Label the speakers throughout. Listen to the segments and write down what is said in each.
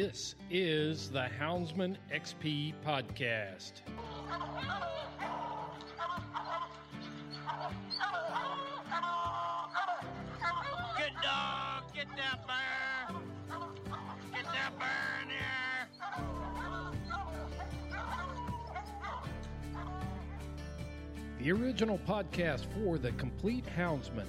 Speaker 1: This is the Houndsman XP podcast.
Speaker 2: Good dog, get that bear. Get that bear in here.
Speaker 1: The original podcast for the complete Houndsman.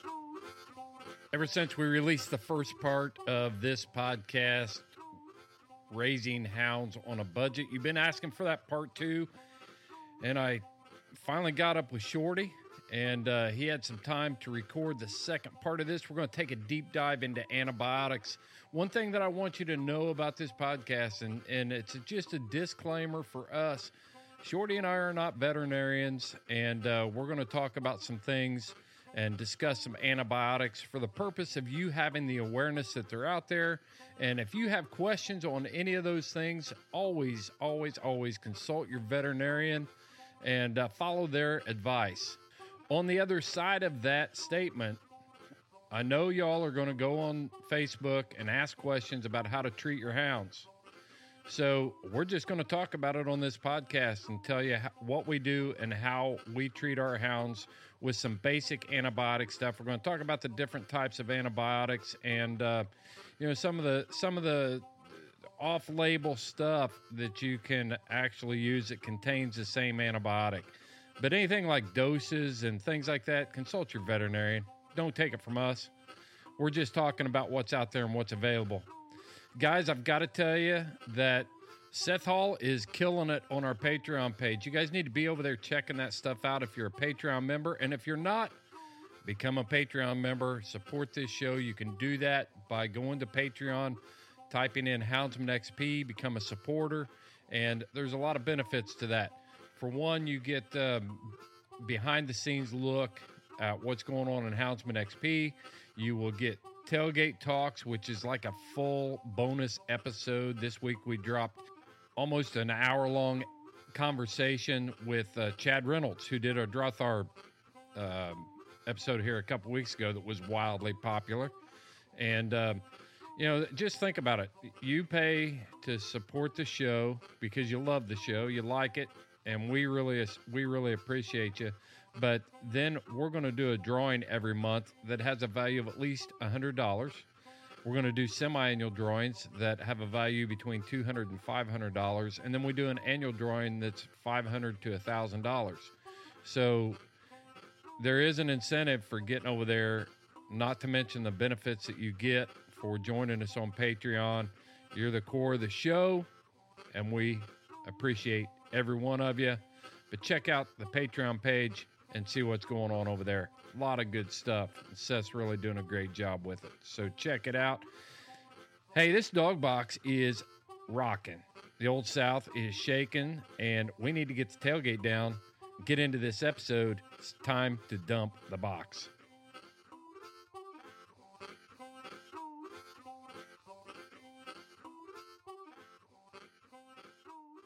Speaker 1: ever since we released the first part of this podcast, Raising Hounds on a Budget. You've been asking for that part two, and I finally got up with Shorty, and uh, he had some time to record the second part of this. We're going to take a deep dive into antibiotics. One thing that I want you to know about this podcast, and, and it's just a disclaimer for us Shorty and I are not veterinarians, and uh, we're going to talk about some things and discuss some antibiotics for the purpose of you having the awareness that they're out there. And if you have questions on any of those things, always, always, always consult your veterinarian and uh, follow their advice. On the other side of that statement, I know y'all are going to go on Facebook and ask questions about how to treat your hounds. So we're just going to talk about it on this podcast and tell you how, what we do and how we treat our hounds with some basic antibiotic stuff. We're going to talk about the different types of antibiotics and uh, you know some of the some of the off-label stuff that you can actually use that contains the same antibiotic. But anything like doses and things like that, consult your veterinarian. Don't take it from us. We're just talking about what's out there and what's available guys, I've got to tell you that Seth Hall is killing it on our Patreon page. You guys need to be over there checking that stuff out if you're a Patreon member. And if you're not, become a Patreon member, support this show. You can do that by going to Patreon, typing in Houndsman XP, become a supporter. And there's a lot of benefits to that. For one, you get um, behind the scenes look at what's going on in Houndsman XP. You will get tailgate talks, which is like a full bonus episode. This week we dropped almost an hour long conversation with uh, Chad Reynolds, who did a Drahthaar um episode here a couple weeks ago that was wildly popular. And, um, you know, just think about it. You pay to support the show because you love the show, you like it, and we really we really appreciate you. But then we're going to do a drawing every month that has a value of at least hundred dollars. We're going to do semi-annual drawings that have a value between two hundred and five hundred dollars, and $500, and then we do an annual drawing that's 500 to thousand dollars. So there is an incentive for getting over there, not to mention the benefits that you get for joining us on Patreon. You're the core of the show, and we appreciate every one of you. But check out the Patreon page and see what's going on over there. A lot of good stuff. Seth's really doing a great job with it. So check it out. Hey, this dog box is rocking. The Old South is shaking, and we need to get the tailgate down. Get into this episode. It's time to dump the box.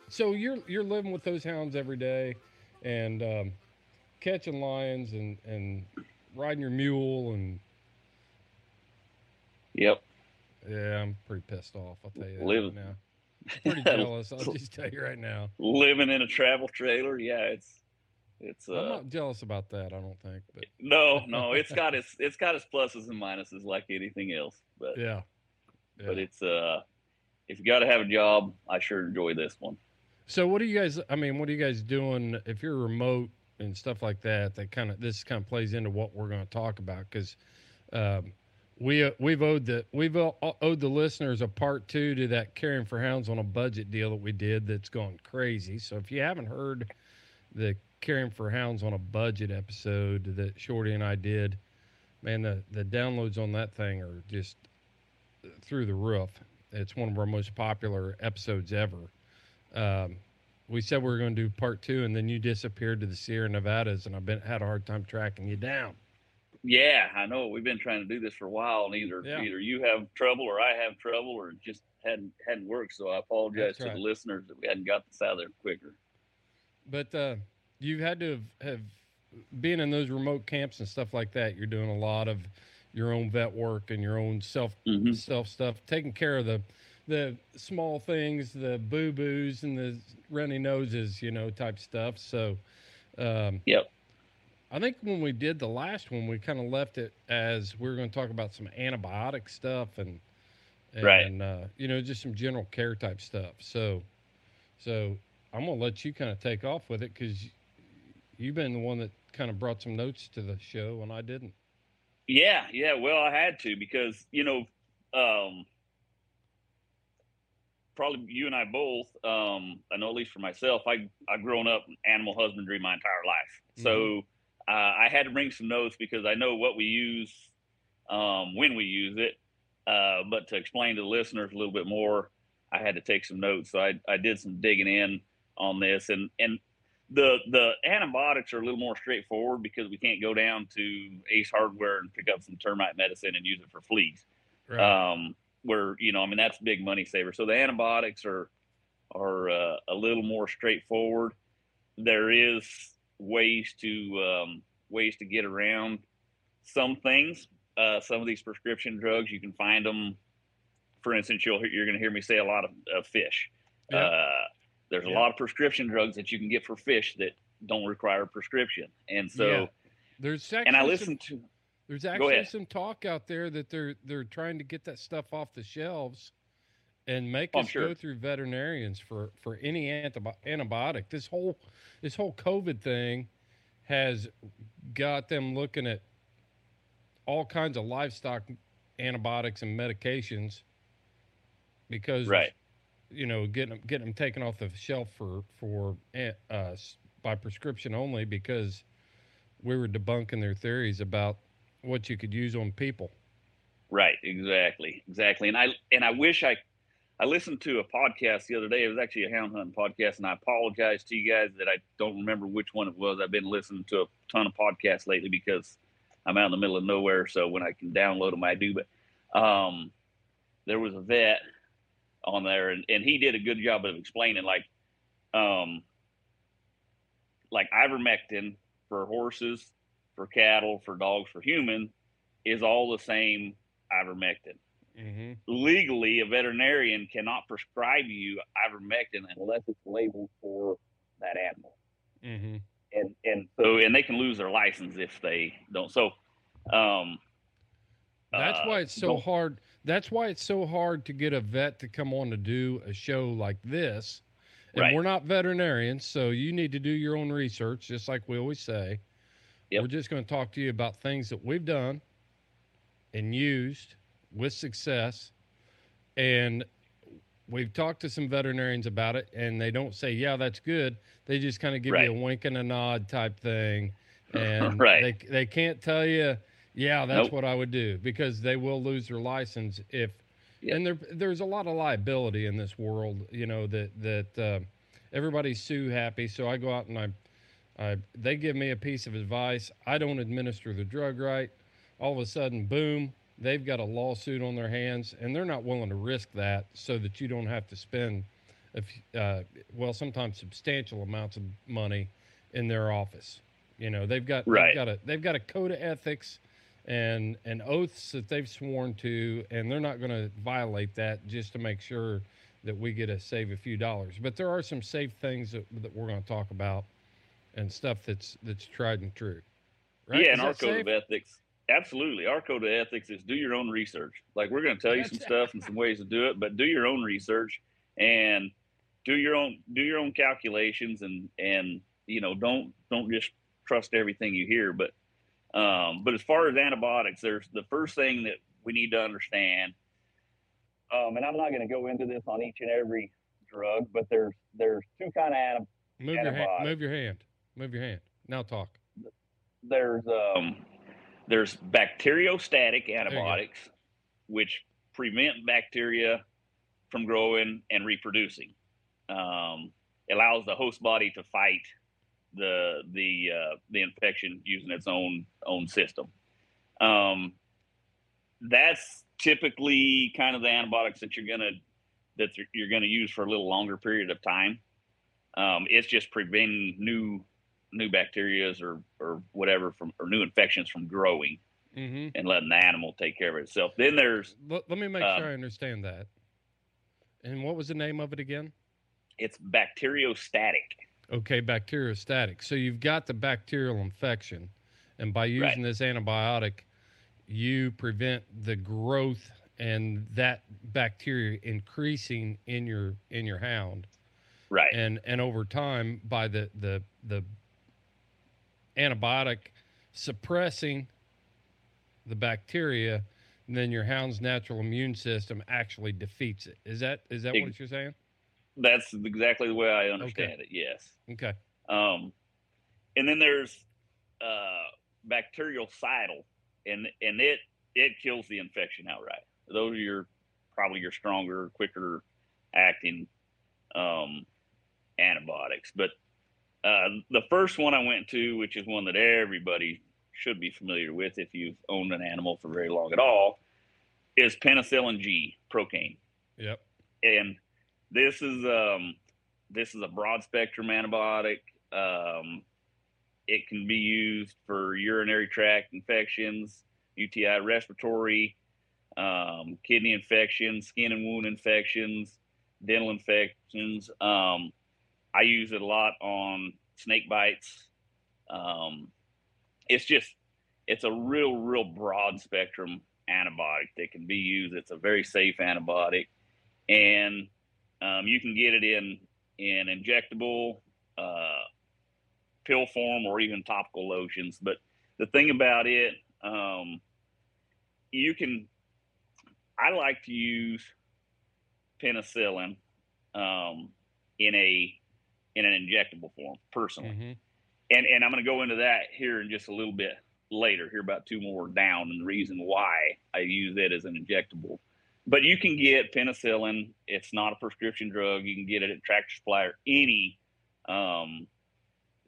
Speaker 1: So you're you're living with those hounds every day, and um, catching lions and and riding your mule and
Speaker 3: Yep.
Speaker 1: yeah, I'm pretty pissed off. I'll tell you that
Speaker 3: Live-
Speaker 1: right now. I'm pretty jealous. I'll just tell you right now.
Speaker 3: Living in a travel trailer, yeah, it's it's
Speaker 1: I'm
Speaker 3: uh
Speaker 1: not jealous about that. I don't think, but
Speaker 3: no, no, it's got its it's got its pluses and minuses like anything else. But
Speaker 1: yeah, yeah.
Speaker 3: but it's uh if you got to have a job, I sure enjoy this one.
Speaker 1: So what are you guys? I mean, what are you guys doing if you're remote and stuff like that? That kind of this kind of plays into what we're going to talk about because um, we uh, we've owed the we've owed the listeners a part two to that caring for hounds on a budget deal that we did that's gone crazy. So if you haven't heard the caring for hounds on a budget episode that Shorty and I did, man, the the downloads on that thing are just through the roof. It's one of our most popular episodes ever um, we said we were going to do part two, and then you disappeared to the Sierra Nevadas, and I've been had a hard time tracking you down.
Speaker 3: Yeah, I know. We've been trying to do this for a while, and either
Speaker 1: Yeah.
Speaker 3: either you have trouble or I have trouble, or it just hadn't hadn't worked. So I apologize
Speaker 1: That's
Speaker 3: to
Speaker 1: right.
Speaker 3: the listeners that we hadn't got this out of there quicker.
Speaker 1: But uh, you've had to have, have being in those remote camps and stuff like that. You're doing a lot of your own vet work and your own self
Speaker 3: hmm
Speaker 1: self stuff, taking care of the the small things, the boo boos and the runny noses, you know, type stuff. So, um,
Speaker 3: Yep.
Speaker 1: I think when we did the last one, we kind of left it as we were going to talk about some antibiotic stuff and, and
Speaker 3: Right.
Speaker 1: uh, you know, just some general care type stuff. So, so I'm going to let you kind of take off with it because you've been the one that kind of brought some notes to the show and I didn't.
Speaker 3: Yeah, yeah. Well, I had to because you know, um, probably you and I both. Um, I know at least for myself, I I grown up in animal husbandry my entire life, so uh, I had to bring some notes because I know what we use, um, when we use it. Uh, but to explain to the listeners a little bit more, I had to take some notes. So I I did some digging in on this, and and the the antibiotics are a little more straightforward because we can't go down to Ace Hardware and pick up some termite medicine and use it for fleas. Um, where you know, I mean, that's big money saver. So the antibiotics are are uh, a little more straightforward. There is ways to um, ways to get around some things. Uh, some of these prescription drugs, you can find them. For instance, you'll hear- you're going to hear me say a lot of, of fish.
Speaker 1: Yeah.
Speaker 3: Uh, there's a lot of prescription drugs that you can get for fish that don't require a prescription, and so
Speaker 1: Yeah. There's
Speaker 3: and I
Speaker 1: some-
Speaker 3: listened to
Speaker 1: There's actually some talk out there that they're they're trying to get that stuff off the shelves and make
Speaker 3: Oh,
Speaker 1: us
Speaker 3: sure.
Speaker 1: go through veterinarians for for any antibi- antibiotic. This whole this whole COVID thing has got them looking at all kinds of livestock antibiotics and medications because
Speaker 3: Right.
Speaker 1: you know getting them getting them taken off the shelf for for uh, by prescription only because we were debunking their theories about what you could use on people.
Speaker 3: Right, exactly, exactly. And I and I wish I I listened to a podcast the other day. It was actually a hound hunting podcast, and I apologize to you guys that I don't remember which one it was. I've been listening to a ton of podcasts lately because I'm out in the middle of nowhere. So when I can download them, I do. But um, there was a vet on there, and, and he did a good job of explaining, like, um, like ivermectin for horses, for cattle, for dogs, for human, is all the same ivermectin.
Speaker 1: Mm-hmm.
Speaker 3: Legally, a veterinarian cannot prescribe you ivermectin unless it's labeled for that animal
Speaker 1: Mm-hmm.
Speaker 3: and and so and they can lose their license if they don't. So, um,
Speaker 1: That's
Speaker 3: uh,
Speaker 1: why it's so hard. That's why it's so hard to get a vet to come on to do a show like this. And
Speaker 3: Right.
Speaker 1: we're not veterinarians, so you need to do your own research, just like we always say.
Speaker 3: Yep.
Speaker 1: We're just going to talk to you about things that we've done and used with success. And we've talked to some veterinarians about it, and they don't say, "Yeah, that's good." They just kind of give
Speaker 3: Right.
Speaker 1: you a wink and a nod type thing, and
Speaker 3: Right.
Speaker 1: they they can't tell you, "Yeah, that's
Speaker 3: Nope.
Speaker 1: what I would do," because they will lose their license if.
Speaker 3: Yep.
Speaker 1: And there, there's a lot of liability in this world, you know that that uh, everybody's sue happy. So I go out and I, I, they give me a piece of advice. I don't administer the drug right. All of a sudden, boom, they've got a lawsuit on their hands, and they're not willing to risk that so that you don't have to spend, uh, well, sometimes substantial amounts of money in their office. You know, they've got
Speaker 3: Right.
Speaker 1: they've got a they've got a code of ethics and and oaths that they've sworn to, and they're not going to violate that just to make sure that we get to save a few dollars. But there are some safe things that, that we're going to talk about and stuff that's that's tried and true. Right?
Speaker 3: Yeah,
Speaker 1: Is
Speaker 3: and our code
Speaker 1: safe?
Speaker 3: of ethics, absolutely. Our code of ethics is do your own research. Like we're going to tell you some stuff and some ways to do it, but do your own research and do your own do your own calculations and and you know don't don't just trust everything you hear. But um, but as far as antibiotics, there's the first thing that we need to understand. Um, and I'm not going to go into this on each and every drug, but there's there's two kind of antibiotics.
Speaker 1: Move your hand. Move your hand. Move your hand. Now talk.
Speaker 3: there's um there's bacteriostatic antibiotics which prevent bacteria from growing and reproducing um, allows the host body to fight the the uh, the infection using its own own system um, that's typically kind of the antibiotics that you're gonna that you're gonna use for a little longer period of time um, it's just preventing new new bacterias or or whatever from or new infections from growing
Speaker 1: Mm-hmm.
Speaker 3: and letting the animal take care of itself. Then there's
Speaker 1: Let, let me make
Speaker 3: Um,
Speaker 1: sure I understand that. And what was the name of it again?
Speaker 3: it's bacteriostatic.
Speaker 1: Okay, bacteriostatic. So you've got the bacterial infection, and by using
Speaker 3: Right.
Speaker 1: this antibiotic, you prevent the growth and that bacteria increasing in your in your hound.
Speaker 3: Right.
Speaker 1: and and over time by the the the antibiotic suppressing the bacteria then your hound's natural immune system actually defeats it is that is that what you're saying
Speaker 3: That's exactly the way I understand it. Yes.
Speaker 1: okay
Speaker 3: Um, and then there's uh, bactericidal, and and it it kills the infection outright. Those are your probably your stronger, quicker acting um, antibiotics. But uh, the first one I went to, which is one that everybody should be familiar with if you've owned an animal for very long at all, is penicillin G, procaine.
Speaker 1: Yep.
Speaker 3: And this is um this is a broad spectrum antibiotic. Um it can be used for urinary tract infections uti respiratory um, kidney infections skin and wound infections dental infections um, i use it a lot on snake bites um, it's just it's a real real broad spectrum antibiotic that can be used it's a very safe antibiotic and um, you can get it in in injectable uh, pill form or even topical lotions. But the thing about it, um, you can. I like to use penicillin um, in a in an injectable form personally,
Speaker 1: hmm
Speaker 3: and and I'm going to go into that here in just a little bit later. Here about two more down, and the reason why I use it as an injectable. but you can get penicillin. It's not a prescription drug. You can get it at Tractor Supply or any, um,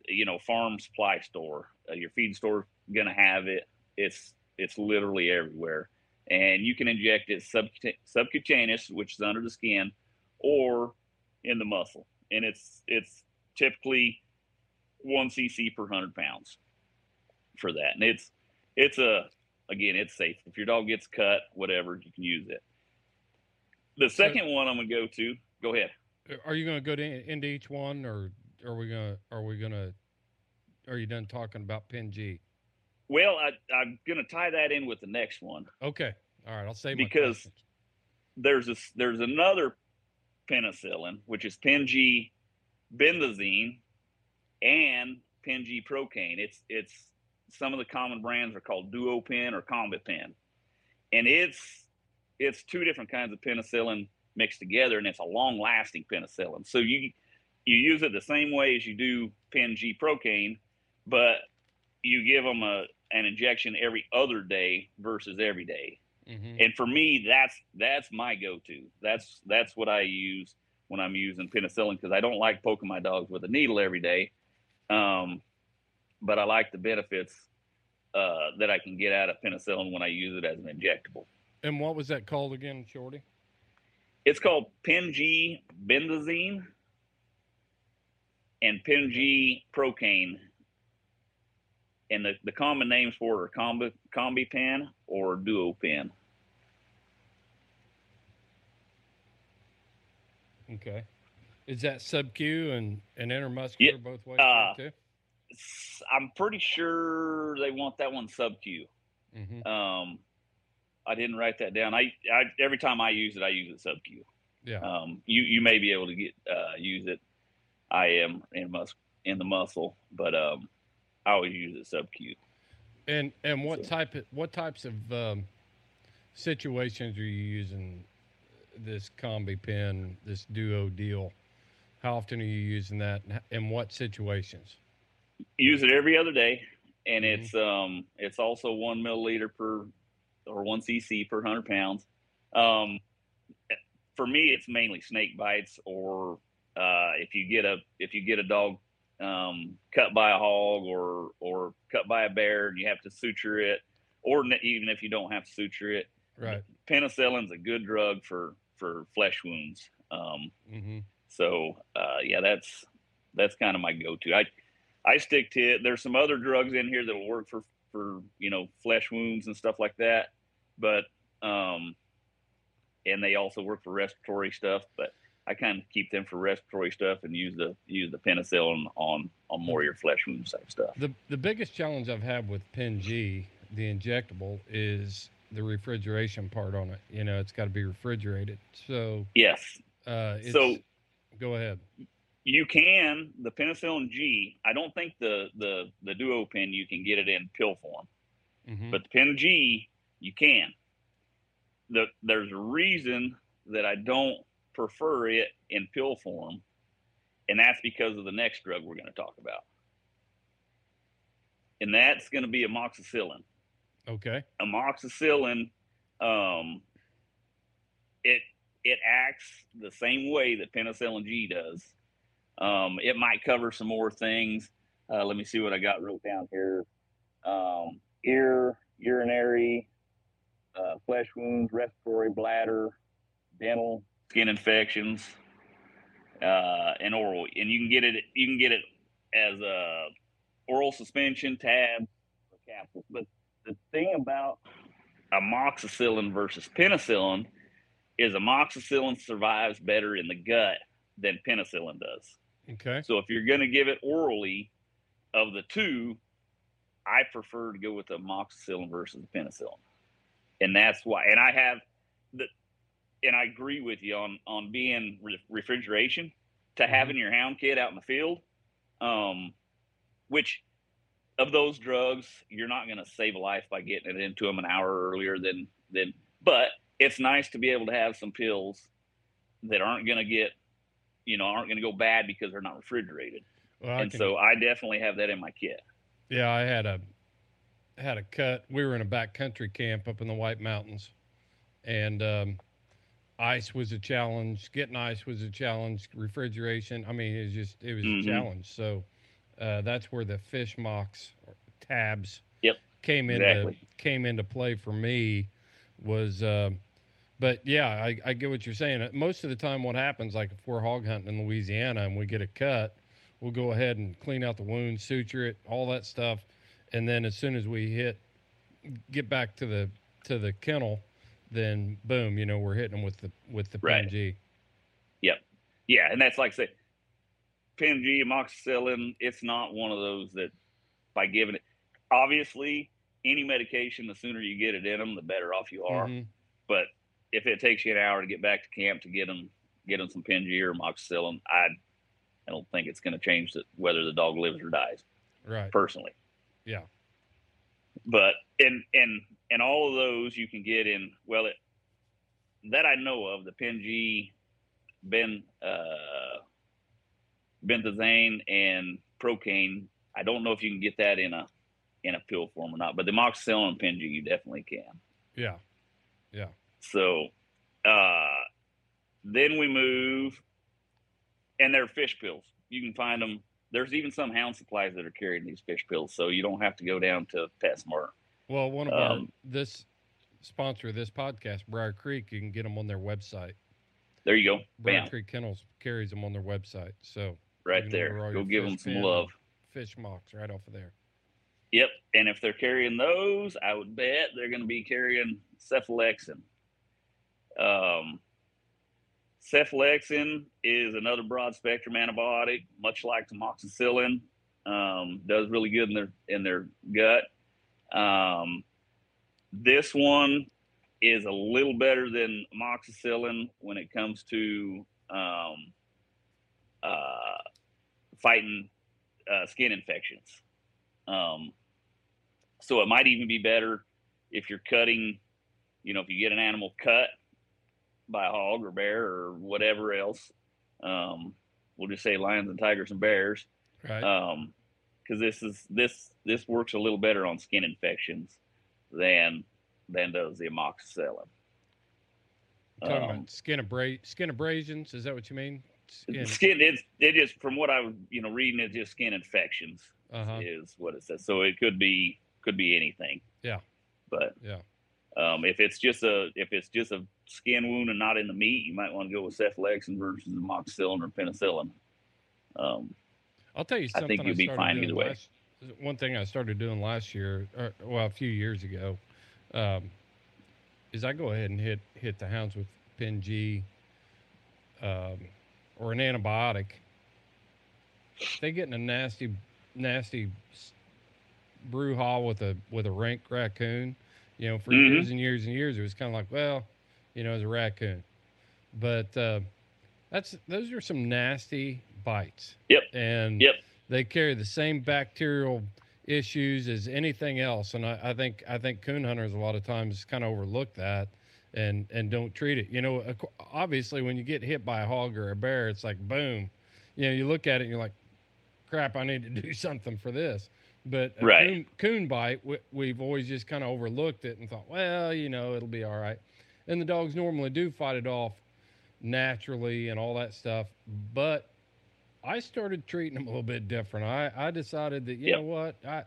Speaker 3: you know, farm supply store. Uh, your feed store gonna have it. It's it's literally everywhere, and you can inject it subcut- subcutaneous, which is under the skin, or in the muscle, and it's it's typically one cc per hundred pounds for that, and it's it's a again it's safe. If your dog gets cut, whatever, you can use it. The second one I'm gonna go to. Go ahead.
Speaker 1: Are you going to go to, into each one, or are we going to? Are we going to? Are you done talking about Pen G?
Speaker 3: Well, I, I'm gonna tie that in with the next one.
Speaker 1: Okay, all right. I'll save my
Speaker 3: Because- there's a there's another penicillin, which is Pen-G benzathine and Pen-G procaine. It's it's some of the common brands are called Duopen or Combipen, and it's it's two different kinds of penicillin mixed together, and it's a long lasting penicillin. So you you use it the same way as you do Pen-G procaine, but you give them a an injection every other day versus every day
Speaker 1: Mhm.
Speaker 3: and for me that's that's my go-to that's that's what i use when i'm using penicillin because i don't like poking my dogs with a needle every day um, but i like the benefits uh, that i can get out of penicillin when i use it as an injectable
Speaker 1: And what was that called again, Shorty?
Speaker 3: it's called Pen-G benzathine and Pen-G procaine and the, the common names for it are combi combi pen or duo pen
Speaker 1: Okay. Is that sub Q and, and intermuscular
Speaker 3: Yeah,
Speaker 1: both ways
Speaker 3: uh,
Speaker 1: too?
Speaker 3: I'm pretty sure they want that one sub Q.
Speaker 1: Mm-hmm.
Speaker 3: Um, I didn't write that down. I, I every time I use it, I use it sub Q.
Speaker 1: Yeah.
Speaker 3: Um, you you may be able to get uh, use it. I am in mus in the muscle, but um, I always use it sub Q.
Speaker 1: And and what
Speaker 3: So-
Speaker 1: type of what types of um, situations are you using this combi pen, this duo deal? How often are you using that, and in what situations?
Speaker 3: Use it every other day, and
Speaker 1: Mhm.
Speaker 3: it's um it's also one milliliter per or one cc per hundred pounds. Um, for me, it's mainly snake bites, or uh, if you get a if you get a dog um, cut by a hog or or cut by a bear and you have to suture it, or even if you don't have to suture it,
Speaker 1: Right.
Speaker 3: penicillin's a good drug for for flesh wounds. Um,
Speaker 1: Mm-hmm.
Speaker 3: so uh, yeah, that's that's kind of my go-to. I I stick to it. There's some other drugs in here that will work for for you know flesh wounds and stuff like that, but um, and they also work for respiratory stuff. But I kind of keep them for respiratory stuff and use the use the penicillin on on more of your flesh wounds type stuff.
Speaker 1: The the biggest challenge I've had with Pen G, the injectable, is the refrigeration part on it. You know, it's got to be refrigerated. So,
Speaker 3: Yes,
Speaker 1: uh,
Speaker 3: So-
Speaker 1: go ahead.
Speaker 3: you can the penicillin G. I don't think the the the Duo pen you can get it in pill form.
Speaker 1: hmm
Speaker 3: but the pen G you can. The, there's a reason that I don't prefer it in pill form, and that's because of the next drug we're going to talk about, and that's going to be amoxicillin.
Speaker 1: Okay.
Speaker 3: Amoxicillin, um, it it acts the same way that penicillin G does. Um, it might cover some more things. Uh, let me see what I got wrote down here. Um, ear, urinary, uh, flesh wounds, respiratory, bladder, dental, skin infections, uh, and oral. And you can get it. You can get it as a oral suspension, tab, or capsules. But the thing about amoxicillin versus penicillin is amoxicillin survives better in the gut than penicillin does.
Speaker 1: Okay.
Speaker 3: So if you're going to give it orally, of the two, I prefer to go with the amoxicillin versus the penicillin, and that's why. And I have the, and I agree with you on on being re- refrigeration to having your hound kid out in the field, um, which of those drugs you're not going to save a life by getting it into them an hour earlier than than. But it's nice to be able to have some pills that aren't going to get, you know, aren't going to go bad because they're not refrigerated
Speaker 1: Well, I
Speaker 3: and
Speaker 1: can-
Speaker 3: so I definitely have that in my kit.
Speaker 1: Yeah, I had a had a cut. We were in a backcountry camp up in the White Mountains, and um, ice was a challenge. Getting ice was a challenge. Refrigeration. I mean, it was just it was
Speaker 3: Mhm.
Speaker 1: a challenge. So uh, that's where the Fish Mox tabs
Speaker 3: Yep.
Speaker 1: came into
Speaker 3: Exactly.
Speaker 1: came into play for me. Was uh, but yeah, I, I get what you're saying. Most of the time, what happens, like if we're hog hunting in Louisiana and we get a cut, we'll go ahead and clean out the wound, suture it, all that stuff, and then as soon as we hit, get back to the to the kennel, then boom, you know, we're hitting them with the with the
Speaker 3: Right.
Speaker 1: Pen G.
Speaker 3: Yeah, and that's like I say, Pen G, amoxicillin. It's not one of those that by giving it. Obviously, any medication, the sooner you get it in them, the better off you are.
Speaker 1: Mhm.
Speaker 3: But if it takes you an hour to get back to camp to get them get them some Pen G or amoxicillin, I I don't think it's going to change the, whether the dog lives or dies.
Speaker 1: Right.
Speaker 3: personally.
Speaker 1: Yeah.
Speaker 3: But in in and all of those you can get in well it that I know of the Pen G, Ben uh, benzathine and procaine. I don't know if you can get that in a in a pill form or not, but the amoxicillin and Pen G you definitely can.
Speaker 1: Yeah. Yeah.
Speaker 3: So uh, then we move, and they're fish pills. You can find them. There's even some hound supplies that are carrying these fish pills, so you don't have to go down to PetSmart.
Speaker 1: Well, one of our
Speaker 3: Um,
Speaker 1: this sponsor of this podcast, Briar Creek, you can get them on their website.
Speaker 3: There you go,
Speaker 1: Briar
Speaker 3: bam,
Speaker 1: Creek Kennels carries them on their website. So
Speaker 3: right
Speaker 1: you can order
Speaker 3: there. Go give them some love.
Speaker 1: Fish Mox right off of there.
Speaker 3: Yep, and if they're carrying those, I would bet they're going to be carrying cephalexin. Um, cephalexin is another broad spectrum antibiotic, much like amoxicillin. Um, does really good in their in their gut. Um, this one is a little better than amoxicillin when it comes to um, uh, fighting uh, skin infections. Um, so it might even be better if you're cutting, you know, if you get an animal cut by a hog or bear or whatever else. Um, we'll just say lions and tigers and bears.
Speaker 1: Right.
Speaker 3: Um, because this is this this works a little better on skin infections than than does the amoxicillin.
Speaker 1: You're talking
Speaker 3: um,
Speaker 1: about skin abra- skin abrasions. Is that what you mean? Skin.
Speaker 3: Skin, it's it is from what I was you know reading, it's just skin infections
Speaker 1: Uh-huh.
Speaker 3: is what it says. So it could be could be anything.
Speaker 1: Yeah.
Speaker 3: But
Speaker 1: Yeah.
Speaker 3: um, if it's just a if it's just a skin wound and not in the meat, you might want to go with cephalexin versus amoxicillin or penicillin. Um,
Speaker 1: I'll tell you
Speaker 3: I
Speaker 1: something.
Speaker 3: think you'll be
Speaker 1: started
Speaker 3: fine either way.
Speaker 1: last- one thing I started doing last year, or, well, a few years ago, um, is I go ahead and hit hit the hounds with Pen G um, or an antibiotic. If they get in a nasty, nasty s- brouhaha with a with a rank raccoon, you know, for
Speaker 3: Mhm.
Speaker 1: years and years and years, it was kind of like, well, you know, it's a raccoon, but uh, that's those are some nasty bites.
Speaker 3: Yep.
Speaker 1: And
Speaker 3: Yep.
Speaker 1: they carry the same bacterial issues as anything else. And I, I think I think coon hunters a lot of times kind of overlook that and and don't treat it. You know, obviously when you get hit by a hog or a bear, it's like boom. You know, you look at it and you're like, crap, I need to do something for this. But a
Speaker 3: Right.
Speaker 1: coon, coon bite, we, we've always just kind of overlooked it and thought, well, you know, it'll be all right. And the dogs normally do fight it off naturally and all that stuff. But I started treating them a little bit different. I, I decided that you
Speaker 3: Yep.
Speaker 1: know what, I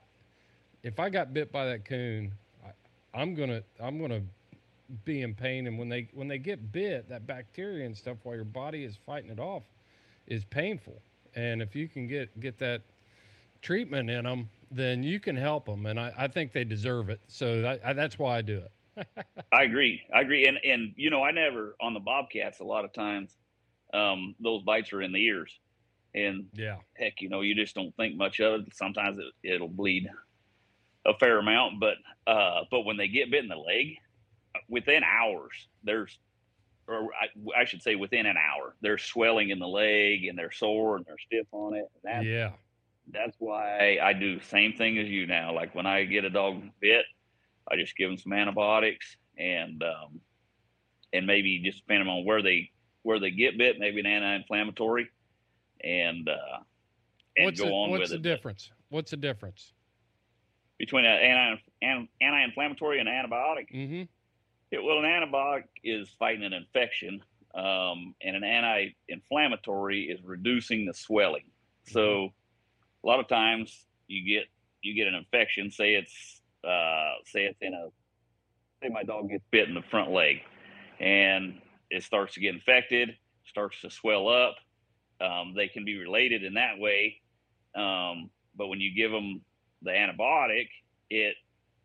Speaker 1: if I got bit by that coon, I, I'm gonna I'm gonna be in pain. And when they when they get bit, that bacteria and stuff while your body is fighting it off is painful. And if you can get get that treatment in them, then you can help them. And I, I think they deserve it. So that, I, that's why I do it.
Speaker 3: I agree. I agree. And and you know, I never on the bobcats. A lot of times, um, those bites are in the ears, and
Speaker 1: Yeah.
Speaker 3: heck, you know, you just don't think much of it. Sometimes it, it'll bleed a fair amount, but uh, but when they get bit in the leg, within hours, there's, or I, I should say, within an hour, they're swelling in the leg and they're sore and they're stiff on it. That,
Speaker 1: Yeah.
Speaker 3: That's why I do the same thing as you now. Like when I get a dog bit, I just give them some antibiotics and um, and maybe just depending on where they where they get bit, maybe an anti-inflammatory, and uh, and
Speaker 1: What's
Speaker 3: go
Speaker 1: the,
Speaker 3: on
Speaker 1: what's
Speaker 3: with
Speaker 1: the
Speaker 3: it.
Speaker 1: difference? What's the difference?
Speaker 3: between an anti, an, anti-inflammatory and antibiotic.
Speaker 1: Mm-hmm.
Speaker 3: It, well, an antibiotic is fighting an infection, um, and an anti-inflammatory is reducing the swelling. So, a lot of times you get you get an infection. Say it's uh, say it's in a say my dog gets bit in the front leg, and it starts to get infected, starts to swell up. Um, they can be related in that way, um, but when you give them the antibiotic, it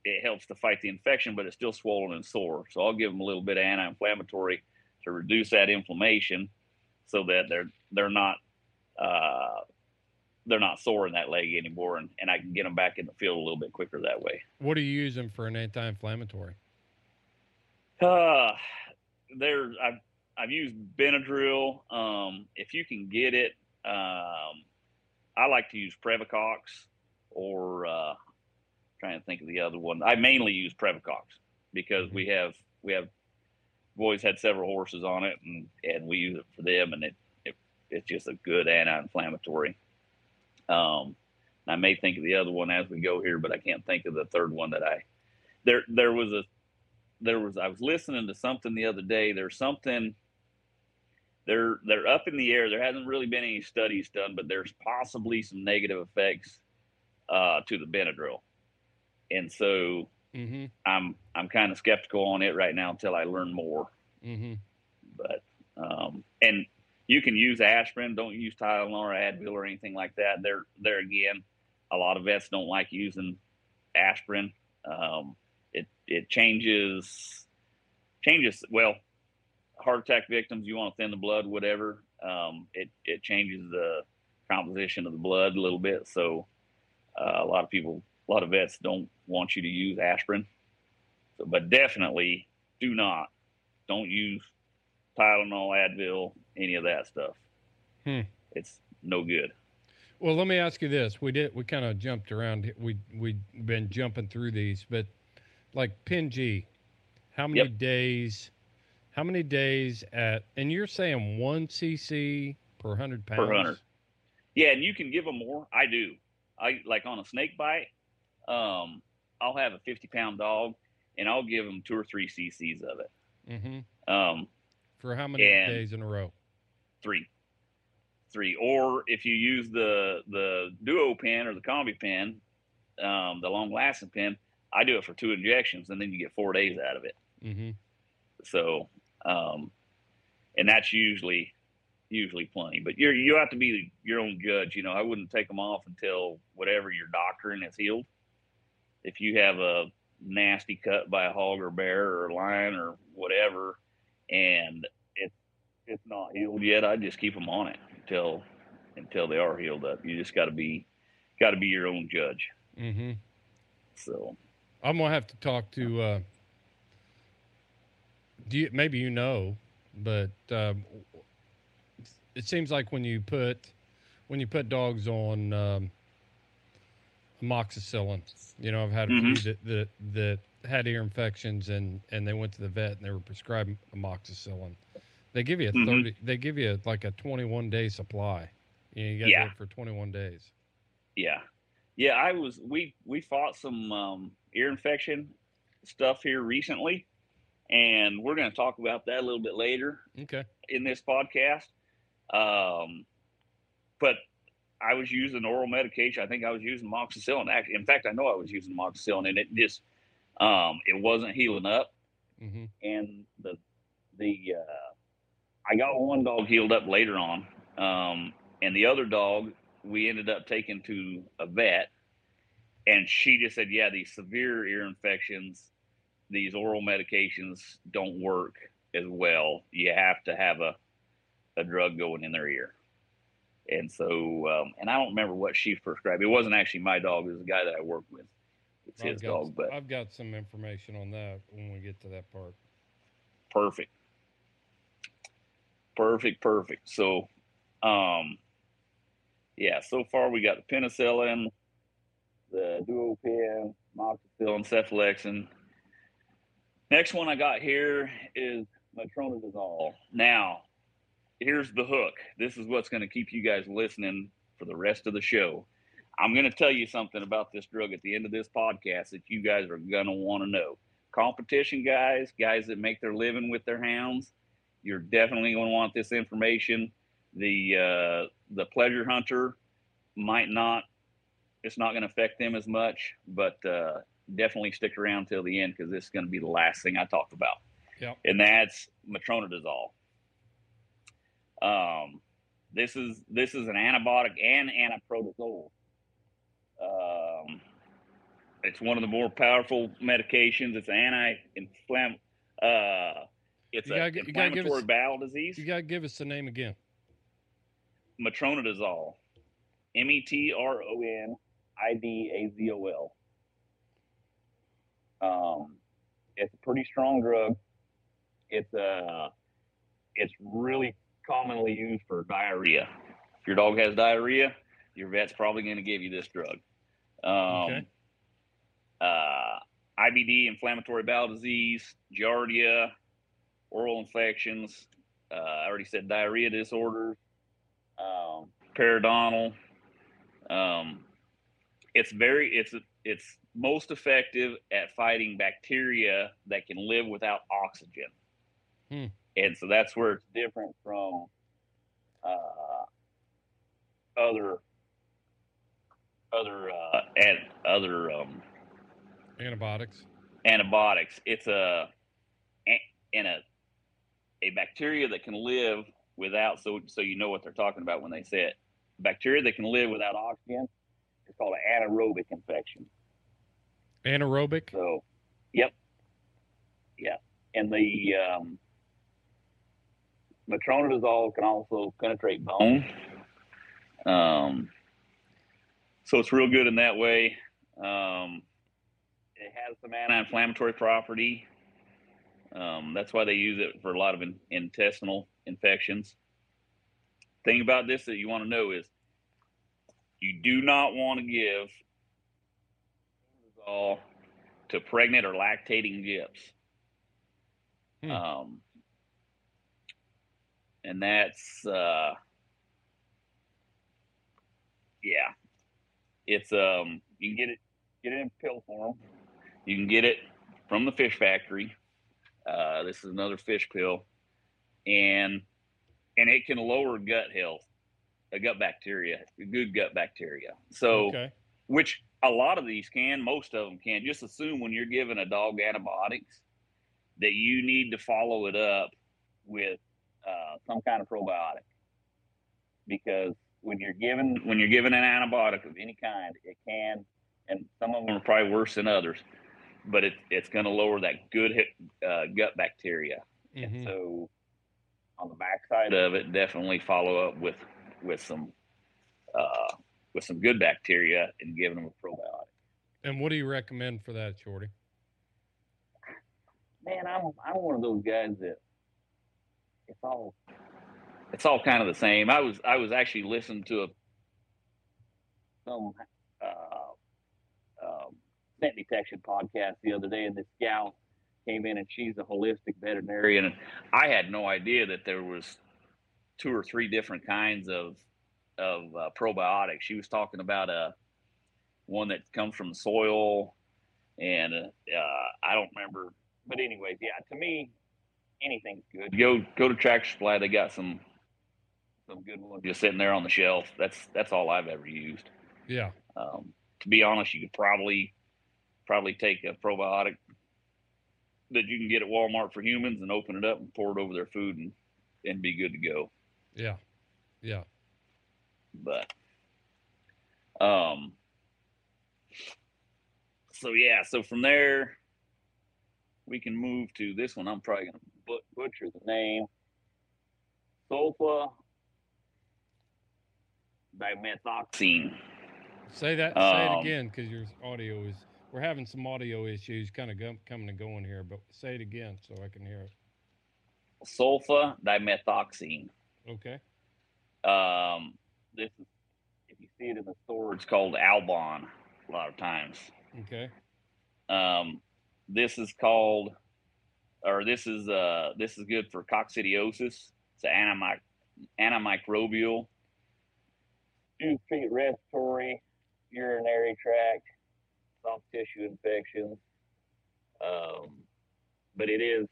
Speaker 3: it helps to fight the infection, but it's still swollen and sore. So I'll give them a little bit of anti-inflammatory to reduce that inflammation, so that they're they're not uh, they're not sore in that leg anymore, and, and I can get them back in the field a little bit quicker that way.
Speaker 1: What are you using for an anti-inflammatory?
Speaker 3: Uh, there I've I've used Benadryl. Um, if you can get it, um, I like to use Previcox or uh, trying to think of the other one. I mainly use Previcox because we have we have boys had several horses on it and and we use it for them and it, it it's just a good anti-inflammatory. Um, I may think of the other one as we go here, but I can't think of the third one that I there there was a there was I was listening to something the other day. There's something they're they're up in the air. There hasn't really been any studies done, but there's possibly some negative effects uh, to the Benadryl, and so
Speaker 1: Mm-hmm.
Speaker 3: I'm I'm kind of skeptical on it right now until I learn more.
Speaker 1: Mm-hmm.
Speaker 3: But um, and you can use aspirin. Don't use Tylenol or Advil or anything like that. There there again, a lot of vets don't like using aspirin. Um, it it changes changes well. Heart attack victims, you want to thin the blood, whatever. Um, it it changes the composition of the blood a little bit. So uh, a lot of people, a lot of vets don't want you to use aspirin. So, but definitely do not, don't use Tylenol, Advil, any of that stuff.
Speaker 1: Hmm.
Speaker 3: It's no good.
Speaker 1: Well, let me ask you this: We did we kind of jumped around. We we have been jumping through these, but like G, how many
Speaker 3: Yep.
Speaker 1: days? How many days at? And you're saying one cc per hundred pounds.
Speaker 3: Per 100. Yeah, and you can give them more. I do. I like on a snake bite. Um, I'll have a 50 pound dog, and I'll give them two or three cc's of it.
Speaker 1: Mm-hmm.
Speaker 3: Um,
Speaker 1: For how many days in a row?
Speaker 3: three, three. Or if you use the the duo pen or the combi pen, um, the long lasting pen, I do it for two injections, and then you get four days out of it.
Speaker 1: Mm-hmm.
Speaker 3: So, um, and that's usually usually plenty. But you're you have to be your own judge. You know, I wouldn't take them off until whatever your doctrine is healed. If you have a nasty cut by a hog or bear or lion or whatever, and it it's not healed yet, I just keep them on it until until they are healed up. You just got to be got to be your own judge.
Speaker 1: Mm-hmm.
Speaker 3: So
Speaker 1: I'm gonna have to talk to. Uh, do you, maybe you know, but um, it seems like when you put when you put dogs on um, amoxicillin, you know, I've had a
Speaker 3: Mhm.
Speaker 1: few that, that that had ear infections and and they went to the vet and they were prescribed amoxicillin. They give you a
Speaker 3: Mhm.
Speaker 1: thirty. They give you like a 21 day supply. You, know, you got
Speaker 3: Yeah.
Speaker 1: it for 21 days.
Speaker 3: Yeah, yeah. I was we we fought some um, ear infection stuff here recently, and we're going to talk about that a little bit later
Speaker 1: Okay.
Speaker 3: in this podcast. Um, but I was using oral medication. I think I was using moxicillin. Act- In fact, I know I was using moxicillin, and it just um, it wasn't healing up.
Speaker 1: Mm-hmm.
Speaker 3: And the the uh, I got one dog healed up later on, um, and the other dog we ended up taking to a vet, and she just said, "Yeah, these severe ear infections, these oral medications don't work as well. You have to have a a drug going in their ear." And so, um, and I don't remember what she prescribed. It wasn't actually my dog; it was a guy that I worked with. It's
Speaker 1: I've
Speaker 3: his
Speaker 1: got,
Speaker 3: dog, but
Speaker 1: I've got some information on that when we get to that part.
Speaker 3: perfect perfect perfect so um yeah so far we got the penicillin the duopen moxicillin cephalexin next one i got here is metronidazole now here's the hook this is what's going to keep you guys listening for the rest of the show i'm going to tell you something about this drug at the end of this podcast that you guys are going to want to know competition guys, guys that make their living with their hounds, you're definitely going to want this information. The uh, the pleasure hunter might not. It's not going to affect them as much, but uh, definitely stick around till the end because this is going to be the last thing I talk about.
Speaker 1: Yep.
Speaker 3: And that's metronidazole. Um, this is this is an antibiotic and antiprotozoal. Um, it's one of the more powerful medications. It's anti-inflammatory. Uh, it's
Speaker 1: You gotta get- you give
Speaker 3: inflammatory
Speaker 1: us-
Speaker 3: bowel disease.
Speaker 1: You got to give us the name again.
Speaker 3: Metronidazole. M E T R O N I D A Z O L. Um, it's a pretty strong drug. It's uh, it's really commonly used for diarrhea. If your dog has diarrhea, your vet's probably going to give you this drug. Um,
Speaker 1: Okay.
Speaker 3: uh, IBD, inflammatory bowel disease, giardia, oral infections. Uh, I already said diarrhea disorders, um, periodontal. Um, it's very it's it's most effective at fighting bacteria that can live without oxygen,
Speaker 1: Hmm.
Speaker 3: and so that's where it's different from uh, other other uh, and other um,
Speaker 1: Antibiotics.
Speaker 3: antibiotics. It's a in a a bacteria that can live without so so you know what they're talking about when they say it. Bacteria that can live without oxygen It's called an anaerobic infection.
Speaker 1: Anaerobic.
Speaker 3: So, yep, yeah, and the um, metronidazole can also penetrate bone. Um, so it's real good in that way. Um, it has some anti-inflammatory property. Um, that's why they use it for a lot of in, intestinal infections. Thing about this that you want to know is you do not want to give all to pregnant or lactating gyps.
Speaker 1: Hmm.
Speaker 3: Um, and that's uh, yeah, it's um you can get it get it in pill form. You can get it from the fish factory. Uh, this is another fish pill, and and it can lower gut health, uh, gut bacteria, good gut bacteria. So
Speaker 1: okay.
Speaker 3: which a lot of these can, most of them can. Just assume when you're giving a dog antibiotics that you need to follow it up with uh, some kind of probiotic, because when you're given when you're given an antibiotic of any kind, it can, and some of them are probably worse than others, but it, it's going to lower that good uh, gut bacteria.
Speaker 1: Mhm.
Speaker 3: And so on the backside of it, definitely follow up with with some uh, with some good bacteria and giving them a probiotic.
Speaker 1: And what do you recommend for that, Shorty?
Speaker 3: Man, I'm I'm one of those guys that it's all it's all kind of the same. I was I was actually listening to a some uh, um, scent detection podcast the other day, and this gal came in and she's a holistic veterinarian, and I had no idea that there was two or three different kinds of of uh, probiotics. She was talking about a one that comes from the soil, and uh, I don't remember. But anyways, yeah, to me, anything's good. Go go to Tractor Supply. They got some some good ones just sitting there on the shelf. That's that's all I've ever used.
Speaker 1: Yeah.
Speaker 3: Um, to be honest, you could probably probably take a probiotic that you can get at Walmart for humans and open it up and pour it over their food and and be good to go.
Speaker 1: Yeah. Yeah.
Speaker 3: But um so yeah, so from there we can move to this one. I'm probably gonna but- butcher the name. Sulfa dimethoxine.
Speaker 1: Say that. Say it
Speaker 3: Um,
Speaker 1: again, because your audio is. We're having some audio issues, kind of go, coming and going here. But say it again so I can hear it.
Speaker 3: Sulfa dimethoxine.
Speaker 1: Okay.
Speaker 3: Um, this is, if you see it in the store, it's called Albon a lot of times.
Speaker 1: Okay.
Speaker 3: Um, this is called, or this is uh, this is good for coccidiosis. It's an antimic- antimicrobial. To treat respiratory, urinary tract, soft tissue infections. Um, but it is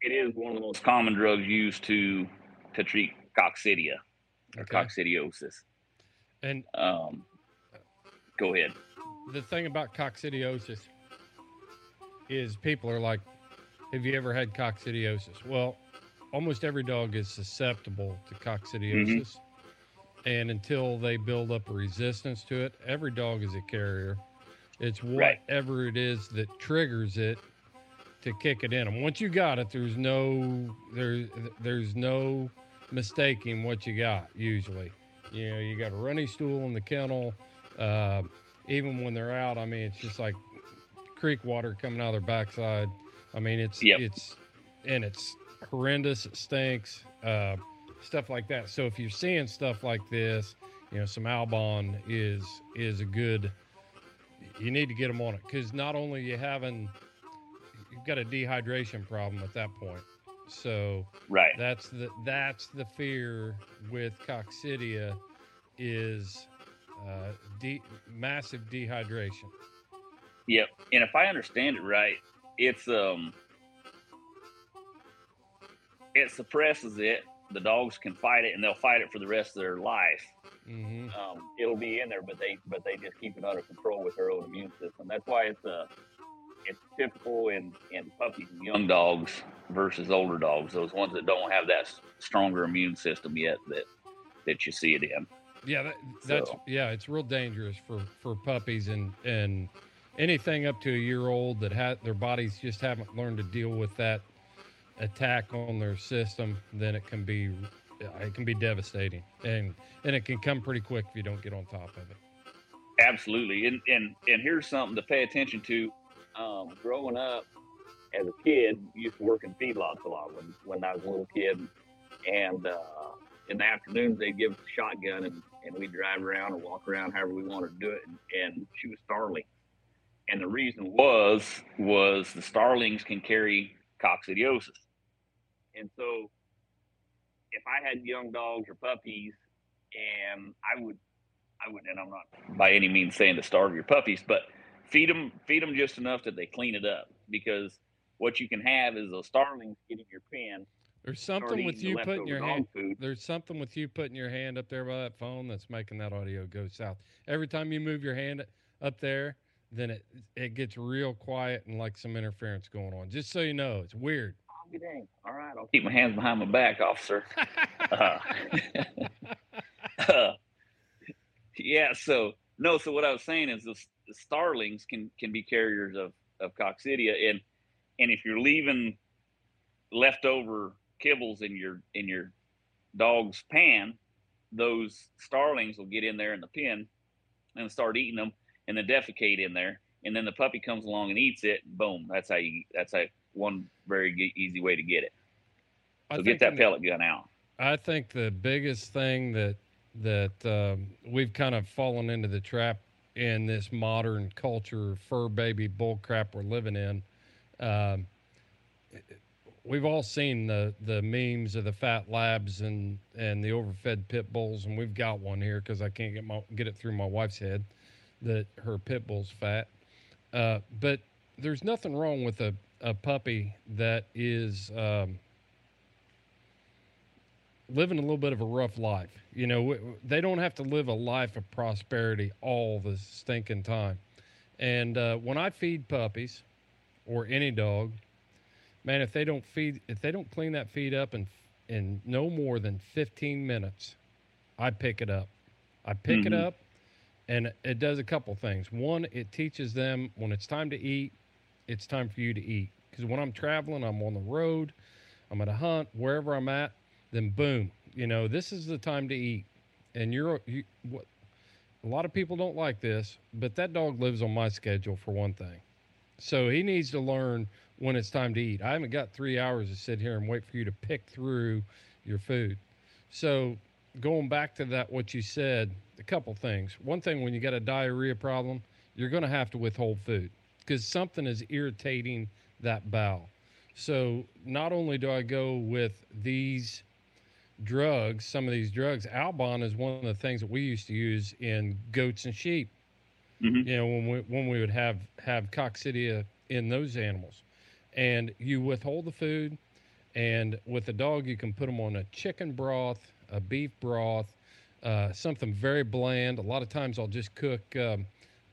Speaker 3: it is one of the most common drugs used to to treat coccidia or
Speaker 1: Okay.
Speaker 3: coccidiosis.
Speaker 1: And
Speaker 3: Um, go ahead.
Speaker 1: the thing about coccidiosis is people are like, "Have you ever had coccidiosis?" Well, almost every dog is susceptible to coccidiosis, and until they build up a resistance to it, every dog is a carrier. It's
Speaker 3: Right.
Speaker 1: whatever it is that triggers it to kick it in them. Once you got it, there's no there there's no mistaking what you got. Usually, you know, you got a runny stool in the kennel. Uh, even when they're out, I mean, it's just like creek water coming out of their backside. I mean, it's
Speaker 3: Yep.
Speaker 1: it's and it's horrendous. It stinks. Uh, stuff like that. So if you're seeing stuff like this, you know, some Albon is is a good. You need to get them on it because not only you having you've got a dehydration problem at that point. So
Speaker 3: Right.
Speaker 1: that's the that's the fear with coccidia is uh, de- massive dehydration.
Speaker 3: Yep. And if I understand it right, it's um it suppresses it. The dogs can fight it and they'll fight it for the rest of their life.
Speaker 1: hmm
Speaker 3: Um, it'll be in there, but they but they just keep it under control with their own immune system. That's why it's uh it's typical in, in puppies and young dogs versus older dogs. Those ones that don't have that stronger immune system yet that that you see it in.
Speaker 1: Yeah, that, that's
Speaker 3: So-
Speaker 1: yeah, it's real dangerous for for puppies and and anything up to a year old that ha- their bodies just haven't learned to deal with that attack on their system. Then it can be it can be devastating and and it can come pretty quick if you don't get on top of it.
Speaker 3: Absolutely, and and and here's something to pay attention to. Um, growing up as a kid, used to work in feedlots a lot when when I was a little kid, and uh, in the afternoons they'd give us a shotgun and and we'd drive around or walk around however we wanted to do it, and, and was starling. And the reason was was the starlings can carry coccidiosis, and so if I had young dogs or puppies, and I would I wouldn't, and I'm not by any means saying to starve your puppies, but feed them, feed them just enough that they clean it up. Because what you can have is those starlings getting your pen.
Speaker 1: There's something with you putting your hand.
Speaker 3: food.
Speaker 1: There's something with you putting your hand up there by that phone that's making that audio go south. Every time you move your hand up there, then it it gets real quiet and like some interference going on. Just so you know, it's weird.
Speaker 3: All right, I'll keep my hands behind my back, officer. Uh, uh, yeah. So no. So what I was saying is the, the starlings can can be carriers of of coccidia, and and if you're leaving leftover kibbles in your in your dog's pan, those starlings will get in there in the pen and start eating them, and then defecate in there, and then the puppy comes along and eats it. Boom. That's how you. That's how one very easy way to get it. So get that pellet gun out.
Speaker 1: I think the biggest thing that that um, we've kind of fallen into the trap in this modern culture, fur baby bull crap we're living in. Um, we've all seen the the memes of the fat labs and and the overfed pit bulls, and we've got one here because I can't get my get it through my wife's head that her pit bull's fat. Uh, but there's nothing wrong with a, a puppy that is um, living a little bit of a rough life. You know, they don't have to live a life of prosperity all the stinking time. And uh, when I feed puppies or any dog, man, if they don't feed, if they don't clean that feed up in in no more than 15 minutes, I pick it up. I pick it
Speaker 3: Mhm.
Speaker 1: up, and it does a couple things. One, it teaches them when it's time to eat, it's time for you to eat. Because when I'm traveling, I'm on the road, I'm at a hunt, wherever I'm at, then boom, you know, this is the time to eat. And you're, you, what, a lot of people don't like this, but that dog lives on my schedule for one thing. So he needs to learn when it's time to eat. I haven't got three hours to sit here and wait for you to pick through your food. So going back to that, what you said, a couple things. One thing, when you got a diarrhea problem, you're going to have to withhold food because something is irritating that bowel. So not only do I go with these drugs, some of these drugs, Albon is one of the things that we used to use in goats and sheep.
Speaker 3: Mhm.
Speaker 1: You know, when we when we would have have coccidia in those animals. and you withhold the food. And with the dog, you can put them on a chicken broth, a beef broth, uh, something very bland. A lot of times, I'll just cook um,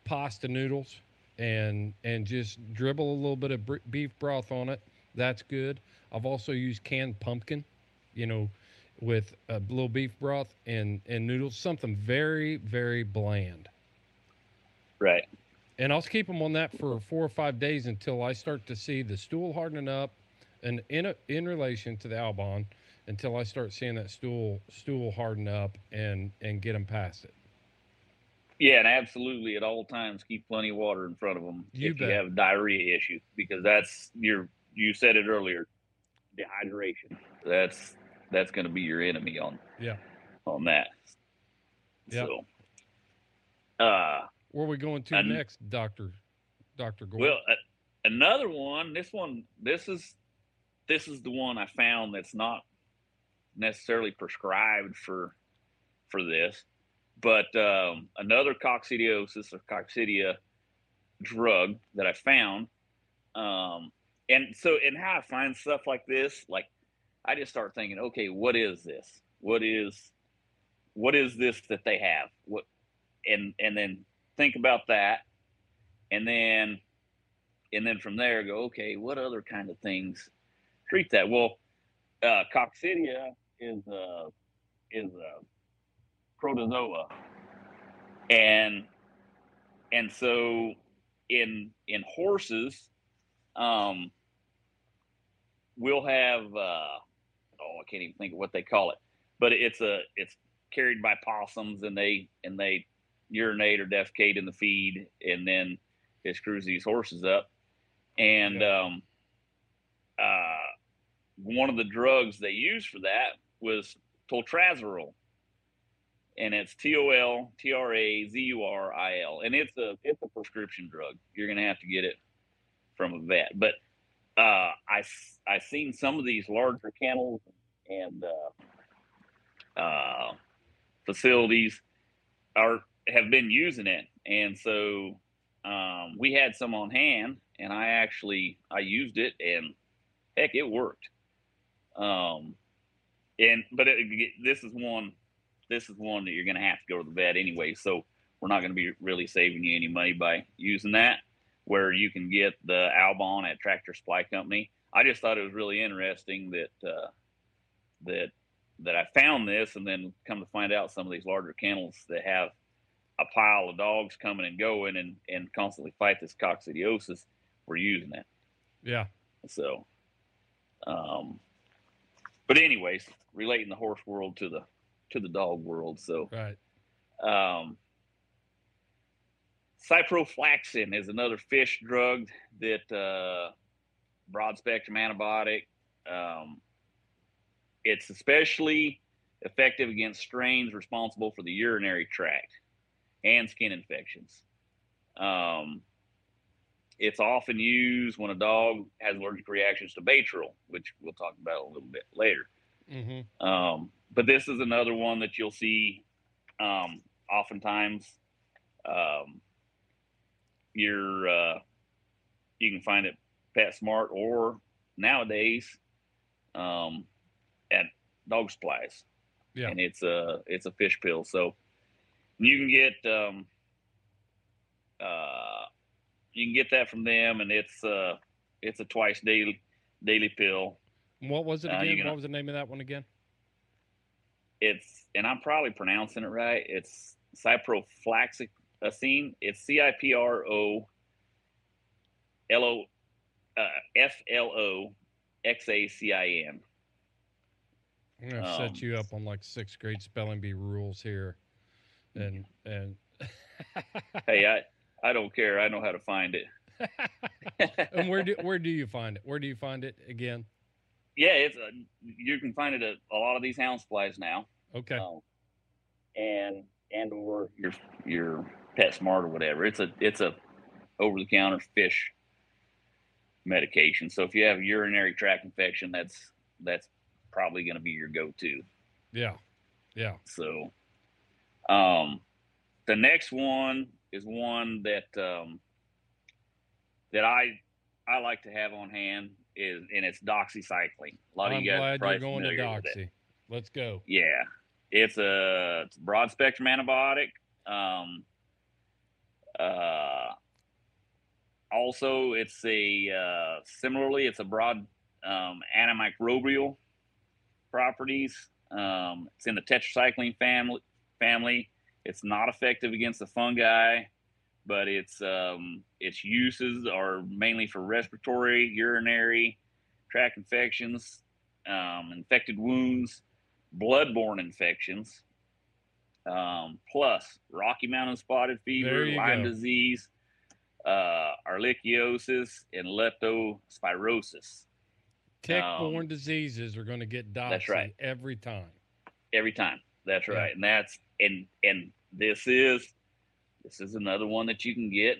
Speaker 1: pasta noodles and and just dribble a little bit of br- beef broth on it. That's good. I've also used canned pumpkin, you know, with a little beef broth and and noodles. Something very very bland. And I'll keep them on that for four or five days until I start to see the stool hardening up, and in a, in relation to the Albon, until I start seeing that stool stool harden up and and get them past it.
Speaker 3: Yeah, and absolutely at all times keep plenty of water in front of them
Speaker 1: You
Speaker 3: if
Speaker 1: bet.
Speaker 3: you have a diarrhea issue because that's your you said it earlier, dehydration. That's that's going to be your enemy on
Speaker 1: Yeah.
Speaker 3: on that.
Speaker 1: Yep.
Speaker 3: So, uh,
Speaker 1: Where are we going to
Speaker 3: And-
Speaker 1: next, Doctor Doctor Gore?
Speaker 3: well, uh, another one. This one. This is this is the one I found that's not necessarily prescribed for for this, but um, another coccidiosis or coccidia drug that I found. Um, and so, and how I find stuff like this, like I just start thinking, okay, what is this? What is what is this that they have? What and and then think about that, and then and then from there go, okay, what other kind of things treat that? Well, uh, coccidia is a is a protozoa, and and so in in horses, um, we'll have uh, oh I can't even think of what they call it, but it's a it's carried by possums and they and they urinate or defecate in the feed and then it screws these horses up. And um, uh, one of the drugs they used for that was toltrazuril and it's T-O-L T-R-A-Z-U-R-I-L and it's a it's a prescription drug. You're gonna have to get it from a vet. But uh, I I seen some of these larger kennels and uh, uh, facilities are have been using it, and so um, we had some on hand, and I actually I used it, and heck, it worked. Um, and but it, this is one this is one that you're going to have to go to the vet anyway, so we're not going to be really saving you any money by using that. Where you can get the Albon at Tractor Supply Company. I just thought it was really interesting that uh, that that I found this, and then come to find out some of these larger kennels that have a pile of dogs coming and going, and and constantly fight this coccidiosis. We're using it,
Speaker 1: yeah.
Speaker 3: so. Um, but anyways, relating the horse world to the to the dog world, so
Speaker 1: Right.
Speaker 3: um, ciprofloxacin is another fish drug that uh, broad spectrum antibiotic. Um, it's especially effective against strains responsible for the urinary tract and skin infections. Um, it's often used when a dog has allergic reactions to Baytril, which we'll talk about a little bit later.
Speaker 1: Mm-hmm.
Speaker 3: Um, but this is another one that you'll see um, oftentimes. Um, you're uh, you can find it at PetSmart or nowadays um, at dog supplies.
Speaker 1: Yeah.
Speaker 3: and it's a it's a fish pill. So you can get um, uh, you can get that from them, and it's uh, it's a twice daily daily pill.
Speaker 1: What was it
Speaker 3: Uh,
Speaker 1: again?
Speaker 3: gonna-
Speaker 1: What was the name of that one again?
Speaker 3: it's and I'm probably pronouncing it right. It's ciprofloxacin. It's C I P R O L O uh, F L O X A C I N.
Speaker 1: I'm gonna
Speaker 3: Um,
Speaker 1: set you up on like sixth grade spelling bee rules here, and and
Speaker 3: Hey, I I don't care. I know how to find it.
Speaker 1: and where do where do you find it? Where do you find it again?
Speaker 3: yeah, it's a, you can find it at a lot of these hound supplies now.
Speaker 1: Okay,
Speaker 3: Um, and and or your your pet smart or whatever. It's a it's a over the counter fish medication. So if you have a urinary tract infection, that's that's probably going to be your go to.
Speaker 1: yeah, yeah,
Speaker 3: So um the next one is one that um that I I like to have on hand is, and it's doxycycline. A lot
Speaker 1: I'm
Speaker 3: of you guys are
Speaker 1: glad you're going to
Speaker 3: familiar with it.
Speaker 1: Doxy. Let's go.
Speaker 3: Yeah, it's a, it's a broad spectrum antibiotic. Um, uh, also, it's a uh, similarly, it's a broad um, antimicrobial properties. Um, it's in the tetracycline family. Family. It's not effective against the fungi, but its um, its uses are mainly for respiratory, urinary tract infections, um, infected wounds, bloodborne infections, um, plus Rocky Mountain spotted fever, Lyme
Speaker 1: go.
Speaker 3: disease, uh, ehrlichiosis, and leptospirosis.
Speaker 1: Tick-borne
Speaker 3: Um,
Speaker 1: diseases are going to get
Speaker 3: that's right.
Speaker 1: every time.
Speaker 3: every time. That's
Speaker 1: Yeah.
Speaker 3: right, and that's and and this is this is another one that you can get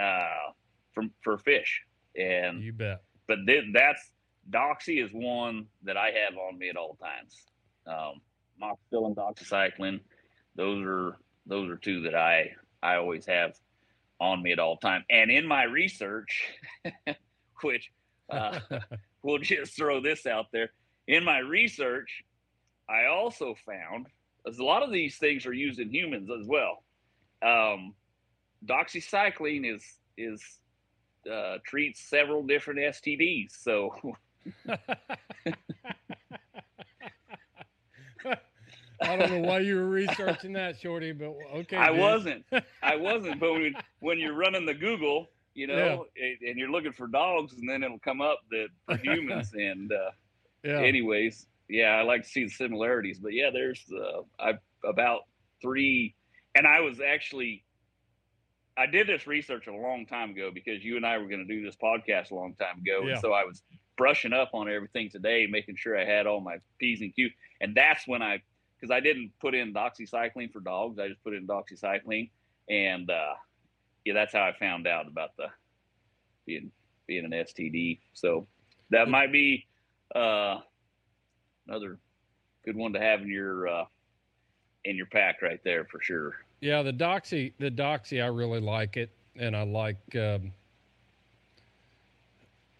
Speaker 3: uh, from for fish, and
Speaker 1: You bet.
Speaker 3: but th- that's doxy is one that I have on me at all times. Um, moxicillin, doxycycline, those are those are two that I I always have on me at all time. And in my research, which uh, we'll just throw this out there. In my research, I also found a lot of these things are used in humans as well. Um, doxycycline is is uh, treats several different STDs. So
Speaker 1: I don't know why you were researching that, Shorty, but okay.
Speaker 3: I
Speaker 1: dude.
Speaker 3: wasn't, I wasn't. But when, when you're running the Google, you know, and- and you're looking for dogs, and then it'll come up that for humans. and uh,
Speaker 1: Yeah.
Speaker 3: anyways, yeah, I like to see the similarities. But yeah, there's uh, I about three, and I was actually I did this research a long time ago because you and I were going to do this podcast a long time ago,
Speaker 1: Yeah.
Speaker 3: and so I was brushing up on everything today, making sure I had all my p's and q's, and that's when I because I didn't put in doxycycline for dogs, I just put in doxycycline, and uh, yeah, that's how I found out about the being being an STD. So that might be uh, another good one to have in your uh, in your pack right there for sure.
Speaker 1: Yeah, the Doxy, the Doxy, I really like it, and I like. Um,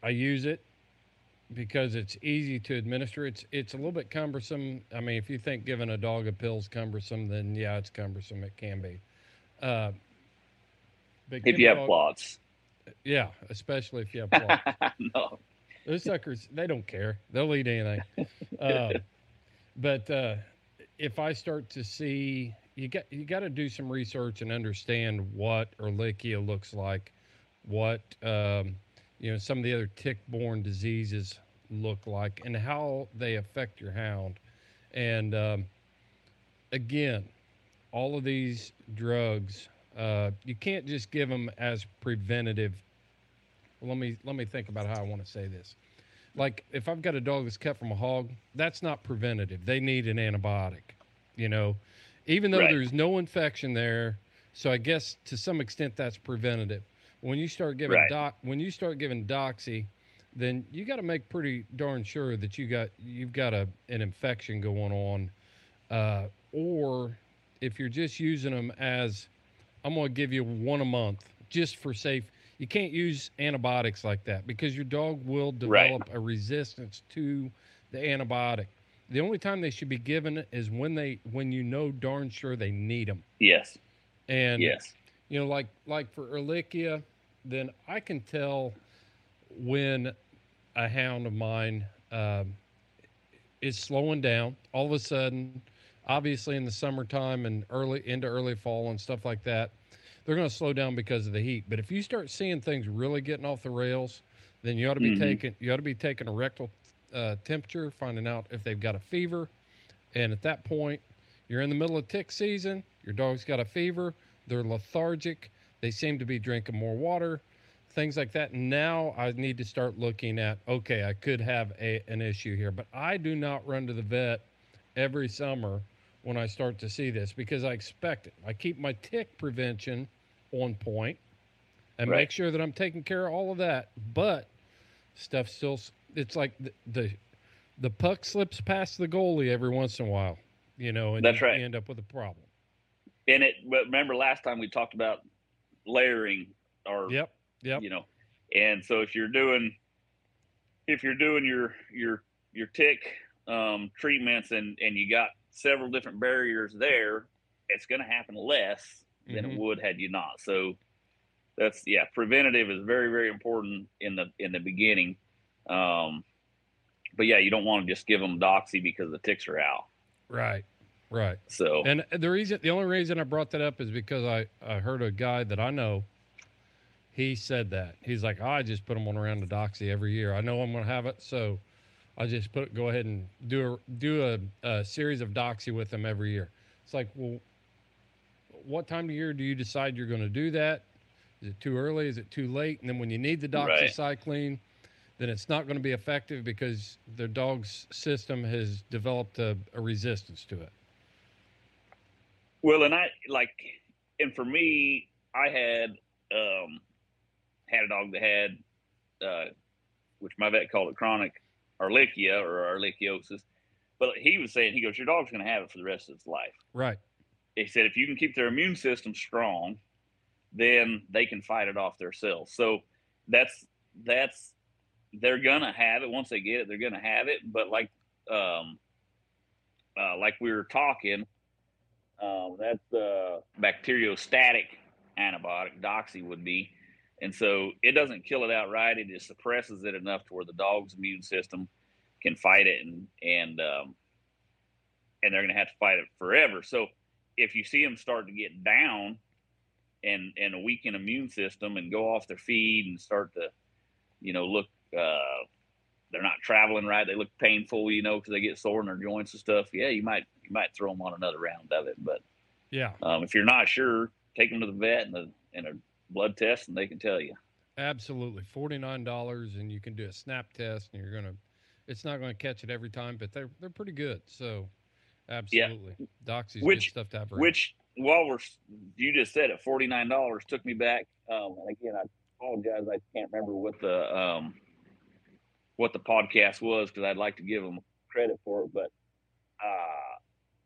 Speaker 1: I use it because it's easy to administer. It's it's a little bit cumbersome. I mean, if you think giving a dog a pill's cumbersome, then yeah, it's cumbersome. It can be. Uh,
Speaker 3: If you have
Speaker 1: dog-
Speaker 3: plots,
Speaker 1: yeah, especially if you have plots.
Speaker 3: no,
Speaker 1: Those suckers, they don't care. They'll eat anything. Uh, but uh, if I start to see, you got you got to do some research and understand what Ehrlichia looks like, what um, you know some of the other tick-borne diseases look like, and how they affect your hound. And um, again, all of these drugs, uh, you can't just give them as preventative. Let me let me think about how I want to say this like if I've got a dog that's cut from a hog, that's not preventative. They need an antibiotic, you know, even though
Speaker 3: Right.
Speaker 1: there's no infection there. So I guess to some extent that's preventative. When you start giving
Speaker 3: Right.
Speaker 1: doc, when you start giving doxy, then you got to make pretty darn sure that you got you've got a an infection going on, uh, or if you're just using them as I'm going to give you one a month just for safe. You can't use antibiotics like that because your dog will
Speaker 3: Right.
Speaker 1: develop a resistance to the antibiotic. The only time they should be given it is when they when you know darn sure they need them.
Speaker 3: yes,
Speaker 1: And
Speaker 3: yes,
Speaker 1: you know, like like for Ehrlichia, then I can tell when a hound of mine um, is slowing down. All of a sudden, obviously in the summertime and early into early fall and stuff like that, they're going to slow down because of the heat. But if you start seeing things really getting off the rails, then you ought to be
Speaker 3: Mhm.
Speaker 1: taking you ought to be taking a rectal uh, temperature, finding out if they've got a fever, and at that point, you're in the middle of tick season. Your dog's got a fever. They're lethargic. They seem to be drinking more water, things like that. Now I need to start looking at okay, I could have a, an issue here, but I do not run to the vet every summer when I start to see this because I expect it. I keep my tick prevention on point and
Speaker 3: Right.
Speaker 1: make sure that I'm taking care of all of that. But stuff still, it's like the, the the puck slips past the goalie every once in a while, you know, and
Speaker 3: That's
Speaker 1: you,
Speaker 3: right.
Speaker 1: end up with a problem.
Speaker 3: and it. But remember last time we talked about layering, or
Speaker 1: Yep. Yep.
Speaker 3: you know, And so if you're doing if you're doing your your your tick um, treatments and and you got several different barriers there, it's going to happen less than
Speaker 1: Mhm.
Speaker 3: it would had you not. So that's yeah, preventative is very very important in the in the beginning. Um, but yeah, you don't want to just give them doxy because the ticks are out.
Speaker 1: Right. Right.
Speaker 3: So
Speaker 1: And the reason, the only reason I brought that up is because I, I heard a guy that I know. He said that he's like, "Oh, I just put them on around the doxy every year. I know I'm going to have it, so I just put go ahead and do a do a, a series of doxy with them every year. It's like, well, what time of year do you decide you're going to do that? Is it too early? Is it too late? And then when you need the
Speaker 3: Right.
Speaker 1: doxycycline, then it's not going to be effective because their dog's system has developed a, a resistance to it.
Speaker 3: Well, and I like, and for me, I had um, had a dog that had, uh, which my vet called it chronic Ehrlichia or ehrlichiosis. But he was saying, he goes, your dog's going to have it for the rest of its life.
Speaker 1: Right.
Speaker 3: He said, if you can keep their immune system strong, then they can fight it off themselves. So that's that's they're gonna have it once they get it. They're gonna have it. But like um, uh, like we were talking, um, that's the bacteriostatic antibiotic, doxy would be. And so it doesn't kill it outright. It just suppresses it enough to where the dog's immune system can fight it, and and um, and they're going to have to fight it forever. So if you see them start to get down and and a weakened immune system and go off their feed and start to, you know, look, uh, they're not traveling right. They look painful, you know, because they get sore in their joints and stuff. Yeah, you might you might throw them on another round of it, but
Speaker 1: Yeah.
Speaker 3: um, if you're not sure, take them to the vet and a and a blood test, and they can tell you.
Speaker 1: Absolutely. $49 and you can do a snap test and you're to it's not going to catch it every time, but they're they're pretty good. So absolutely. Doxy's
Speaker 3: Which-
Speaker 1: good stuff to have.
Speaker 3: Which, while we're you just said it, forty nine dollars took me back. Um, and again, I apologize, I can't remember what the um, what the podcast was because I'd like to give them credit for it, but uh,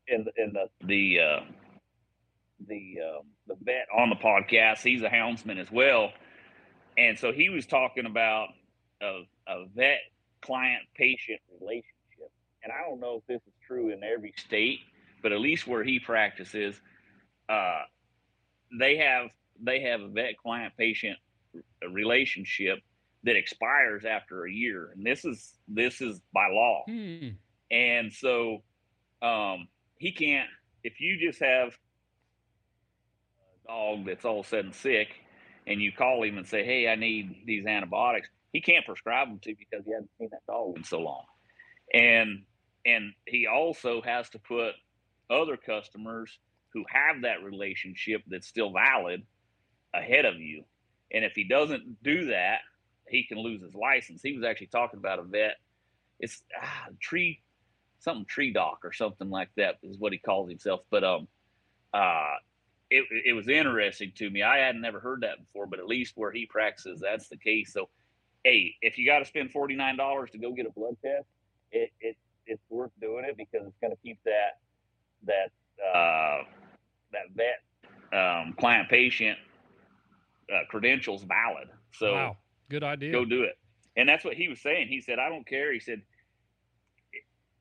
Speaker 3: in in the the uh, the um, the vet on the podcast, he's a houndsman as well, and so he was talking about a, a vet client patient relationship, and I don't know if this is true in every state, but at least where he practices, uh, they have they have a vet client patient relationship that expires after a year, and this is this is by law.
Speaker 1: Hmm.
Speaker 3: And so um, he can't, if you just have a dog that's all of a sudden sick and you call him and say, Hey, I need these antibiotics, he can't prescribe them to you because he hasn't seen that dog in so long. And and he also has to put other customers who have that relationship that's still valid ahead of you. And if he doesn't do that, he can lose his license. He was actually talking about a vet. It's ah, tree something tree doc or something like that is what he calls himself. But um, uh, it it was interesting to me. I hadn't never heard that before, but at least where he practices, that's the case. So, hey, if you got to spend forty nine dollars to go get a blood test, it, it it's worth doing it because it's going to keep that that uh, that vet um, client patient uh, credentials valid. So
Speaker 1: wow. Good idea.
Speaker 3: go do it. And that's what he was saying. He said, I don't care. He said,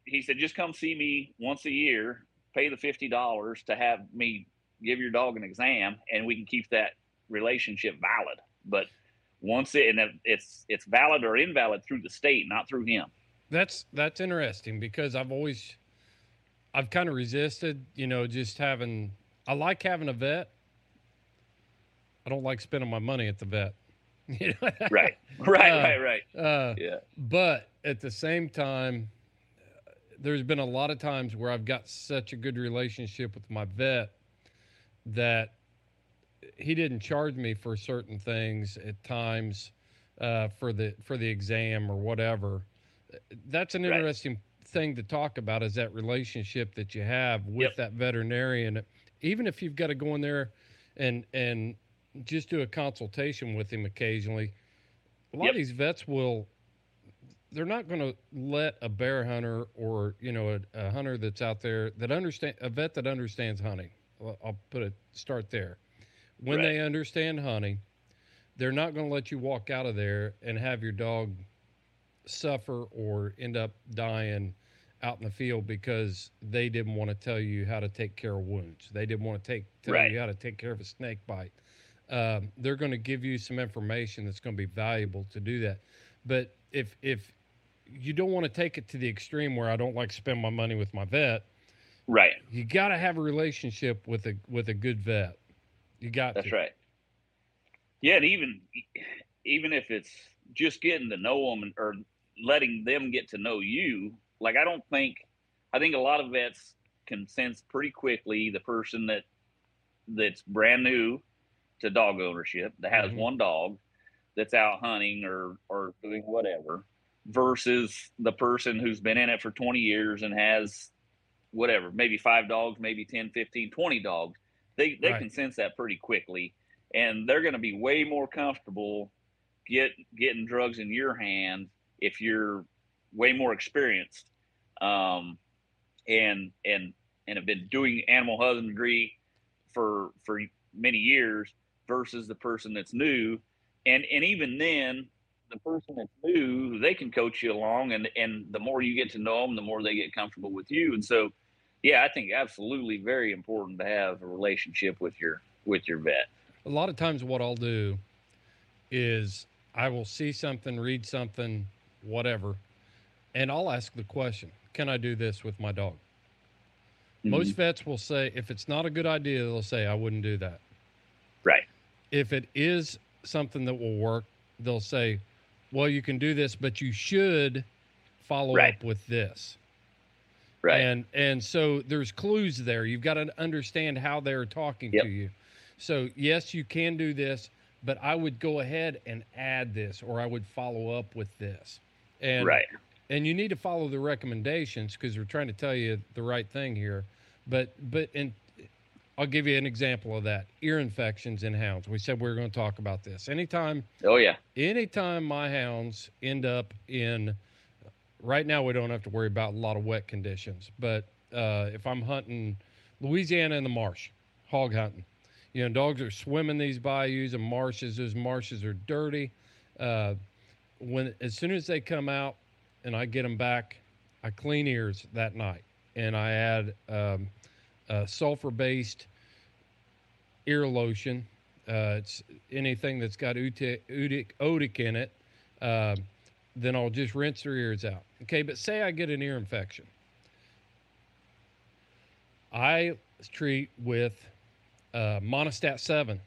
Speaker 3: he said, just come see me once a year, pay the $50 to have me give your dog an exam and we can keep that relationship valid. But once it, and it's, it's valid or invalid through the state, not through him.
Speaker 1: That's that's interesting because I've always I've kind of resisted, you know, just having I like having a vet. I don't like spending my money at the vet. You know?
Speaker 3: Right. Right.
Speaker 1: Uh,
Speaker 3: right. Right.
Speaker 1: Uh,
Speaker 3: Yeah.
Speaker 1: but at the same time, there's been a lot of times where I've got such a good relationship with my vet that he didn't charge me for certain things at times uh, for the for the exam or whatever. That's an
Speaker 3: Right.
Speaker 1: interesting thing to talk about is that relationship that you have with
Speaker 3: Yep.
Speaker 1: that veterinarian. Even if you've got to go in there and and just do a consultation with him occasionally. A lot
Speaker 3: Yep.
Speaker 1: of these vets will they're not going to let a bear hunter or you know a, a hunter that's out there that understand a vet that understands hunting. I'll, I'll put it start there. When
Speaker 3: Right.
Speaker 1: they understand hunting, they're not going to let you walk out of there and have your dog suffer or end up dying out in the field because they didn't want to tell you how to take care of wounds. They didn't want to take tell
Speaker 3: Right.
Speaker 1: you how to take care of a snake bite. Um, they're going to give you some information that's going to be valuable to do that. But if if you don't want to take it to the extreme where I don't like to spend my money with my vet,
Speaker 3: Right.
Speaker 1: you got to have a relationship with a with a good vet. You got
Speaker 3: That's
Speaker 1: to.
Speaker 3: right. Yeah, and even even if it's just getting to know them or letting them get to know you, like I don't think I think a lot of vets can sense pretty quickly the person that that's brand new to dog ownership that has
Speaker 1: Mhm.
Speaker 3: one dog that's out hunting or or doing whatever versus the person who's been in it for 20 years and has whatever maybe five dogs maybe 10 15 20 dogs they they
Speaker 1: Right.
Speaker 3: can sense that pretty quickly and they're going to be way more comfortable get getting drugs in your hand if you're way more experienced um, and and and have been doing animal husbandry for for many years versus the person that's new. And and even then the person that's new they can coach you along and and the more you get to know them the more they get comfortable with you. And so yeah i think absolutely very important to have a relationship with your with your vet.
Speaker 1: A lot of times, what I'll do is I will see something, read something, whatever, and I'll ask the question: Can I do this with my dog? Mm-hmm. Most vets will say, if it's not a good idea, they'll say, I wouldn't do that.
Speaker 3: right
Speaker 1: If it is something that will work, they'll say, well, you can do this, but you should follow
Speaker 3: Right.
Speaker 1: up with this.
Speaker 3: right
Speaker 1: And and so there's clues there. You've got to understand how they're talking
Speaker 3: Yep.
Speaker 1: to you. So yes, you can do this, but I would go ahead and add this, or I would follow up with this. And
Speaker 3: right
Speaker 1: and you need to follow the recommendations because we're trying to tell you the right thing here. But but and I'll give you an example of that: ear infections in hounds. We said we were going to talk about this. Anytime
Speaker 3: oh yeah
Speaker 1: anytime my hounds end up in right now we don't have to worry about a lot of wet conditions but uh, if i'm hunting louisiana in the marsh hog hunting you know dogs are swimming these bayous and marshes those marshes are dirty uh, when as soon as they come out and i get them back i clean ears that night and i add um, uh, sulfur based ear lotion uh, it's anything that's got ute- otic, otic in it, um, then I'll just rinse their ears out. Okay, but say I get an ear infection. I treat with uh, Monistat 7.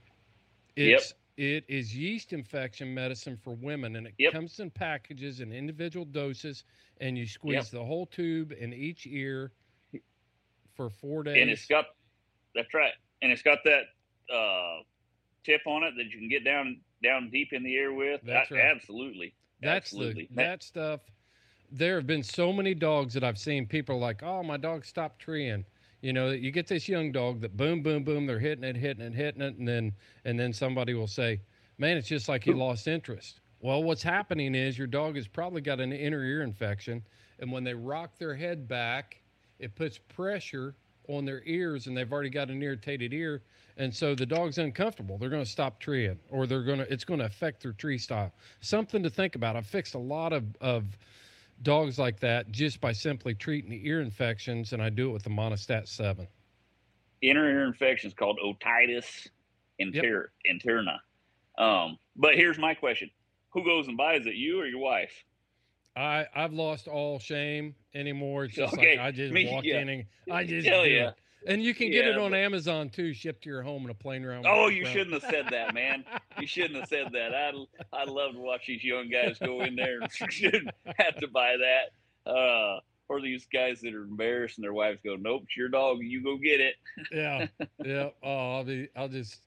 Speaker 1: It's, It is yeast infection medicine for women, and it
Speaker 3: Yep.
Speaker 1: comes in packages and individual doses, and you squeeze
Speaker 3: Yep.
Speaker 1: the whole tube in each ear for four days.
Speaker 3: and it's got that's right and it's got that uh tip on it that you can get down down deep in the air with
Speaker 1: That's
Speaker 3: I-
Speaker 1: right.
Speaker 3: absolutely
Speaker 1: That's
Speaker 3: absolutely
Speaker 1: the that stuff. There have been so many dogs that I've seen. People like, "Oh, my dog stopped treeing." You know, you get this young dog that boom, boom, boom, they're hitting it, hitting it, hitting it, and then and then somebody will say, "Man, it's just like he lost interest." Well, what's happening is your dog has probably got an inner ear infection, and when they rock their head back, it puts pressure on their ears, and they've already got an irritated ear, and so the dog's uncomfortable. They're going to stop treeing, or they're going to it's going to affect their tree style. Something to think about. I've fixed a lot of of dogs like that just by simply treating the ear infections, and I do it with the Monistat Seven.
Speaker 3: inner ear infections called otitis inter- interna um but here's my question who goes and buys it you or your wife
Speaker 1: I I've lost all shame anymore. It's just
Speaker 3: Okay,
Speaker 1: like I just
Speaker 3: me-
Speaker 1: walk
Speaker 3: yeah.
Speaker 1: in and I just
Speaker 3: Hell
Speaker 1: do
Speaker 3: yeah.
Speaker 1: it. And you can get it on
Speaker 3: but-
Speaker 1: Amazon too, shipped to your home in a plane around.
Speaker 3: oh you shouldn't have said that man you shouldn't have said that i i love to watch these young guys go in there and shouldn't have to buy that uh or these guys that are embarrassed and their wives go nope it's your dog you go get it
Speaker 1: yeah, yeah. Oh, I'll be. I'll just.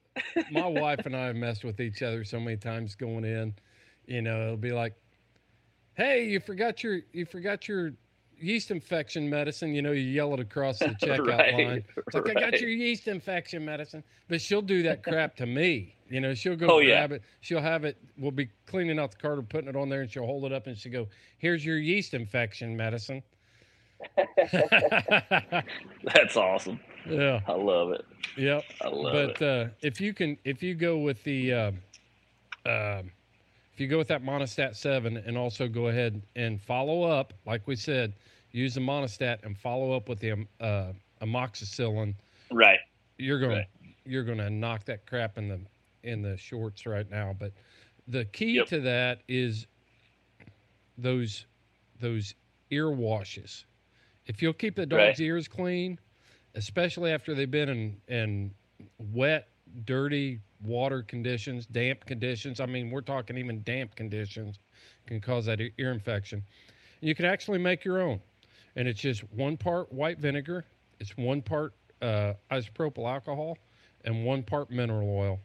Speaker 1: My wife and I have messed with each other so many times going in. You know, it'll be like, "Hey, you forgot your you forgot your yeast infection medicine." You know, you yell it across the checkout
Speaker 3: Right,
Speaker 1: line. It's like, "I got your yeast infection medicine," but she'll do that crap to me. You know, she'll go
Speaker 3: Oh, yeah.
Speaker 1: grab it. She'll have it. We'll be cleaning out the carton, putting it on there, and she'll hold it up and she'll go, "Here's your yeast infection medicine."
Speaker 3: that's awesome
Speaker 1: yeah.
Speaker 3: i love it
Speaker 1: Yep.
Speaker 3: i love
Speaker 1: but
Speaker 3: it
Speaker 1: uh, if you can if you go with the uh, um, if you go with that Monistat 7 and also go ahead and follow up, like we said, use the Monistat and follow up with the um, uh, amoxicillin,
Speaker 3: Right.
Speaker 1: you're going to
Speaker 3: Right.
Speaker 1: you're going to knock that crap in the in the shorts right now. But the key
Speaker 3: Yep.
Speaker 1: to that is those those ear washes. If you'll keep the dog's
Speaker 3: Right.
Speaker 1: ears clean, especially after they've been in in wet, dirty water conditions, damp conditions. I mean, we're talking even damp conditions can cause that ear infection. You can actually make your own, and it's just one part white vinegar, it's one part uh, isopropyl alcohol, and one part mineral oil.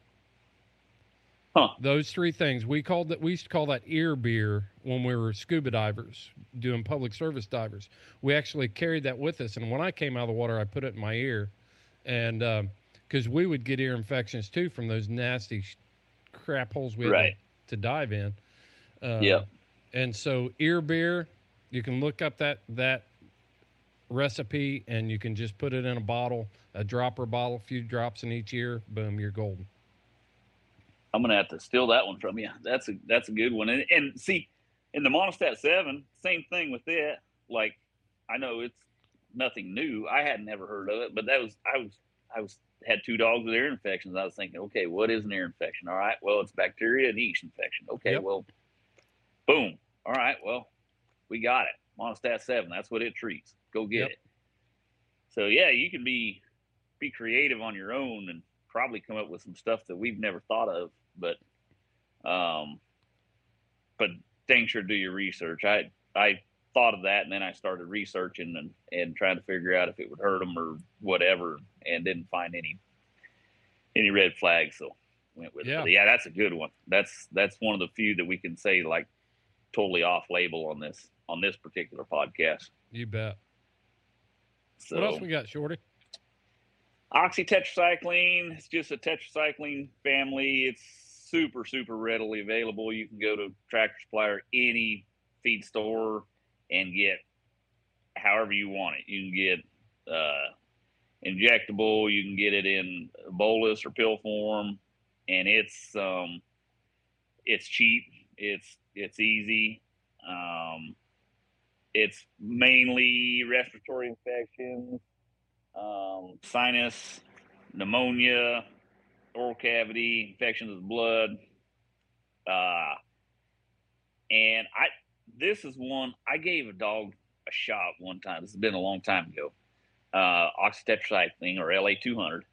Speaker 3: Huh.
Speaker 1: Those three things we called that. We used to call that ear beer when we were scuba divers doing public service divers. We actually carried that with us, and when I came out of the water, I put it in my ear, and because we would get ear infections too from those nasty sh- crap holes we had
Speaker 3: Right.
Speaker 1: to, to dive in. Uh,
Speaker 3: Yep.
Speaker 1: And so ear beer, you can look up that that recipe, and you can just put it in a bottle, a dropper bottle, a few drops in each ear. Boom, you're golden.
Speaker 3: I'm gonna have to steal that one from you. That's a that's a good one. And, and see, in the Monistat Seven, same thing with it. Like, I know it's nothing new. I had never heard of it, but that was I was I was had two dogs with ear infections. I was thinking, okay, what is an ear infection? All right, well, it's bacteria and yeast infection. Okay,
Speaker 1: Yep.
Speaker 3: well, boom. All right, well, we got it. Monistat Seven. That's what it treats. Go get
Speaker 1: Yep.
Speaker 3: it. So yeah, you can be be creative on your own and probably come up with some stuff that we've never thought of. But um, but dang sure do your research. I I thought of that and then I started researching and and trying to figure out if it would hurt them or whatever, and didn't find any any red flags. So went with
Speaker 1: Yeah.
Speaker 3: it. But yeah, that's a good one. That's that's one of the few that we can say like totally off label on this on this particular podcast.
Speaker 1: You bet.
Speaker 3: So
Speaker 1: What else we got, Shorty?
Speaker 3: oxytetracycline it's just a tetracycline family. It's super super readily available. You can go to tractor supply or any feed store and get however you want it. You can get uh, injectable you can get it in bolus or pill form and it's um it's cheap it's it's easy. Um it's mainly respiratory infections um, sinus, pneumonia, oral cavity, infections of the blood. Uh, and I, this is one I gave a dog a shot one time. This has been a long time ago. Uh, oxytetracycline or LA 200.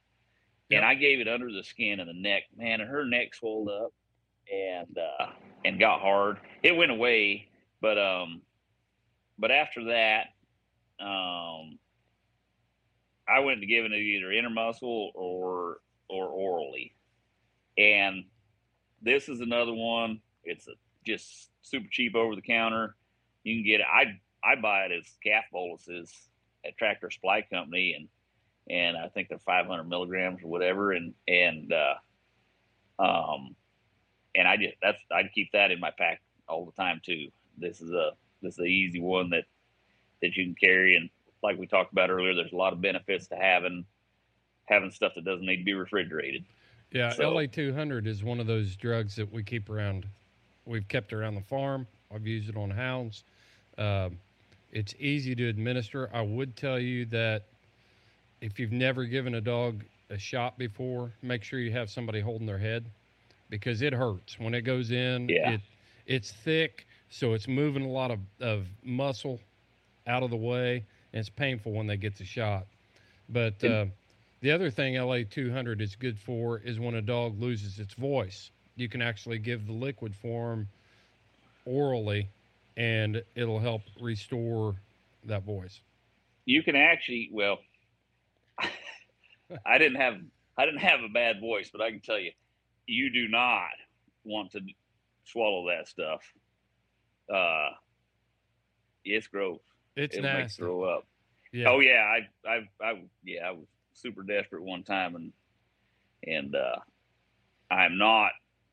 Speaker 1: Yep.
Speaker 3: And I gave it under the skin and the neck, man, and her neck swelled up and, uh, and got hard. It went away, but, um, but after that, um, I went to giving it either intermuscle or or orally, and this is another one. It's a, just super cheap over the counter. You can get it. I I buy it as calf boluses at Tractor Supply Company, and and I think they're 500 milligrams or whatever, and and uh, um, and I just that's I'd keep that in my pack all the time too. This is a is an easy one that that you can carry and like we talked about earlier, there's a lot of benefits to having having stuff that doesn't need to be refrigerated.
Speaker 1: Yeah,
Speaker 3: So-
Speaker 1: LA 200 is one of those drugs that we keep around. We've kept around the farm. I've used it on hounds. Um, it's easy to administer. I would tell you that if you've never given a dog a shot before, make sure you have somebody holding their head because it hurts when it goes in.
Speaker 3: Yeah.
Speaker 1: It, it's thick, so it's moving a lot of, of muscle out of the way, and it's painful when they get the shot. But uh, the other thing LA 200 is good for is when a dog loses its voice. You can actually give the liquid form orally, and it'll help restore that voice.
Speaker 3: You can actually, well, I didn't have I didn't have a bad voice, but I can tell you, you do not want to swallow that stuff. Uh, it's gross.
Speaker 1: It's
Speaker 3: It'll make throw up.
Speaker 1: Yeah.
Speaker 3: Oh yeah, I, I, I, yeah, I was super desperate one time, and and uh, I'm not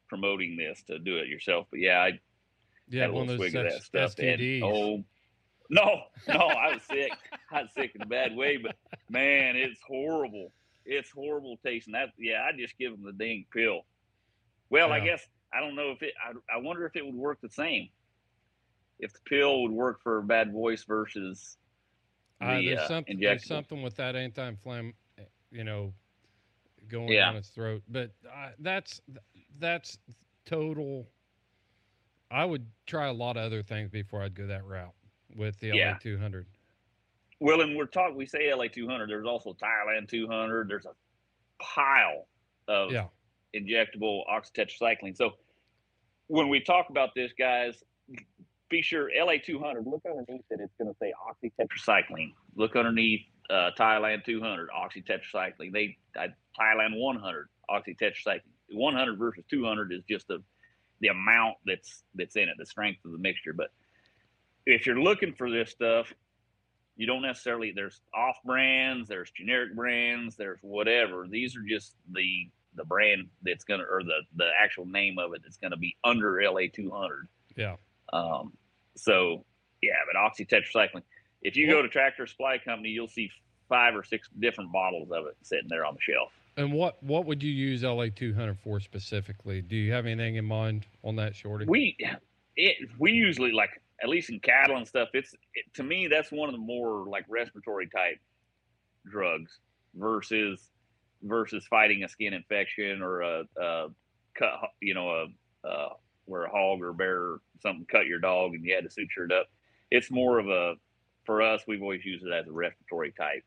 Speaker 3: promoting this to do it yourself, but yeah, I
Speaker 1: yeah,
Speaker 3: had a
Speaker 1: one of
Speaker 3: little swig of that stuff. and- oh, no, no, I was sick. I was sick in a bad way, but man, it's horrible. It's horrible tasting. That yeah, I just give them the dang pill. Well, I guess I don't know if it. I, I wonder if it would work the same. If the pill would work for a bad voice versus the
Speaker 1: Uh, there's,
Speaker 3: uh,
Speaker 1: something, there's something with that anti-inflam, you know, going
Speaker 3: Yeah.
Speaker 1: down its throat. But uh, that's that's total. I would try a lot of other things before I'd go that route with the
Speaker 3: Yeah.
Speaker 1: LA 200.
Speaker 3: Well, and we're talking. We say LA 200. There's also Tylan 200. There's a pile of
Speaker 1: Yeah.
Speaker 3: injectable oxytetracycline. So when we talk about this, guys, be sure LA 200. Look underneath it. It's going to say oxytetracycline. Look underneath uh, Tylan 200 oxytetracycline. They uh, Tylan 100 oxytetracycline. 100 versus 200 is just the the amount that's that's in it, the strength of the mixture. But if you're looking for this stuff, you don't necessarily there's off brands, there's generic brands, there's whatever. These are just the the brand that's gonna or the the actual name of it that's gonna be under LA 200.
Speaker 1: Yeah.
Speaker 3: Um, so yeah, but oxytetracycline. If you go to Tractor Supply Company, you'll see five or six different bottles of it sitting there on the shelf.
Speaker 1: And what what would you use LA 200 for specifically? Do you have anything in mind on that, Shorty?
Speaker 3: We it we usually like at least in cattle and stuff. It's it, to me that's one of the more like respiratory type drugs versus versus fighting a skin infection or a, a cut you know a, a where a hog or bear or something cut your dog and you had to suture it up. It's more of a for us. We've always used it as a respiratory type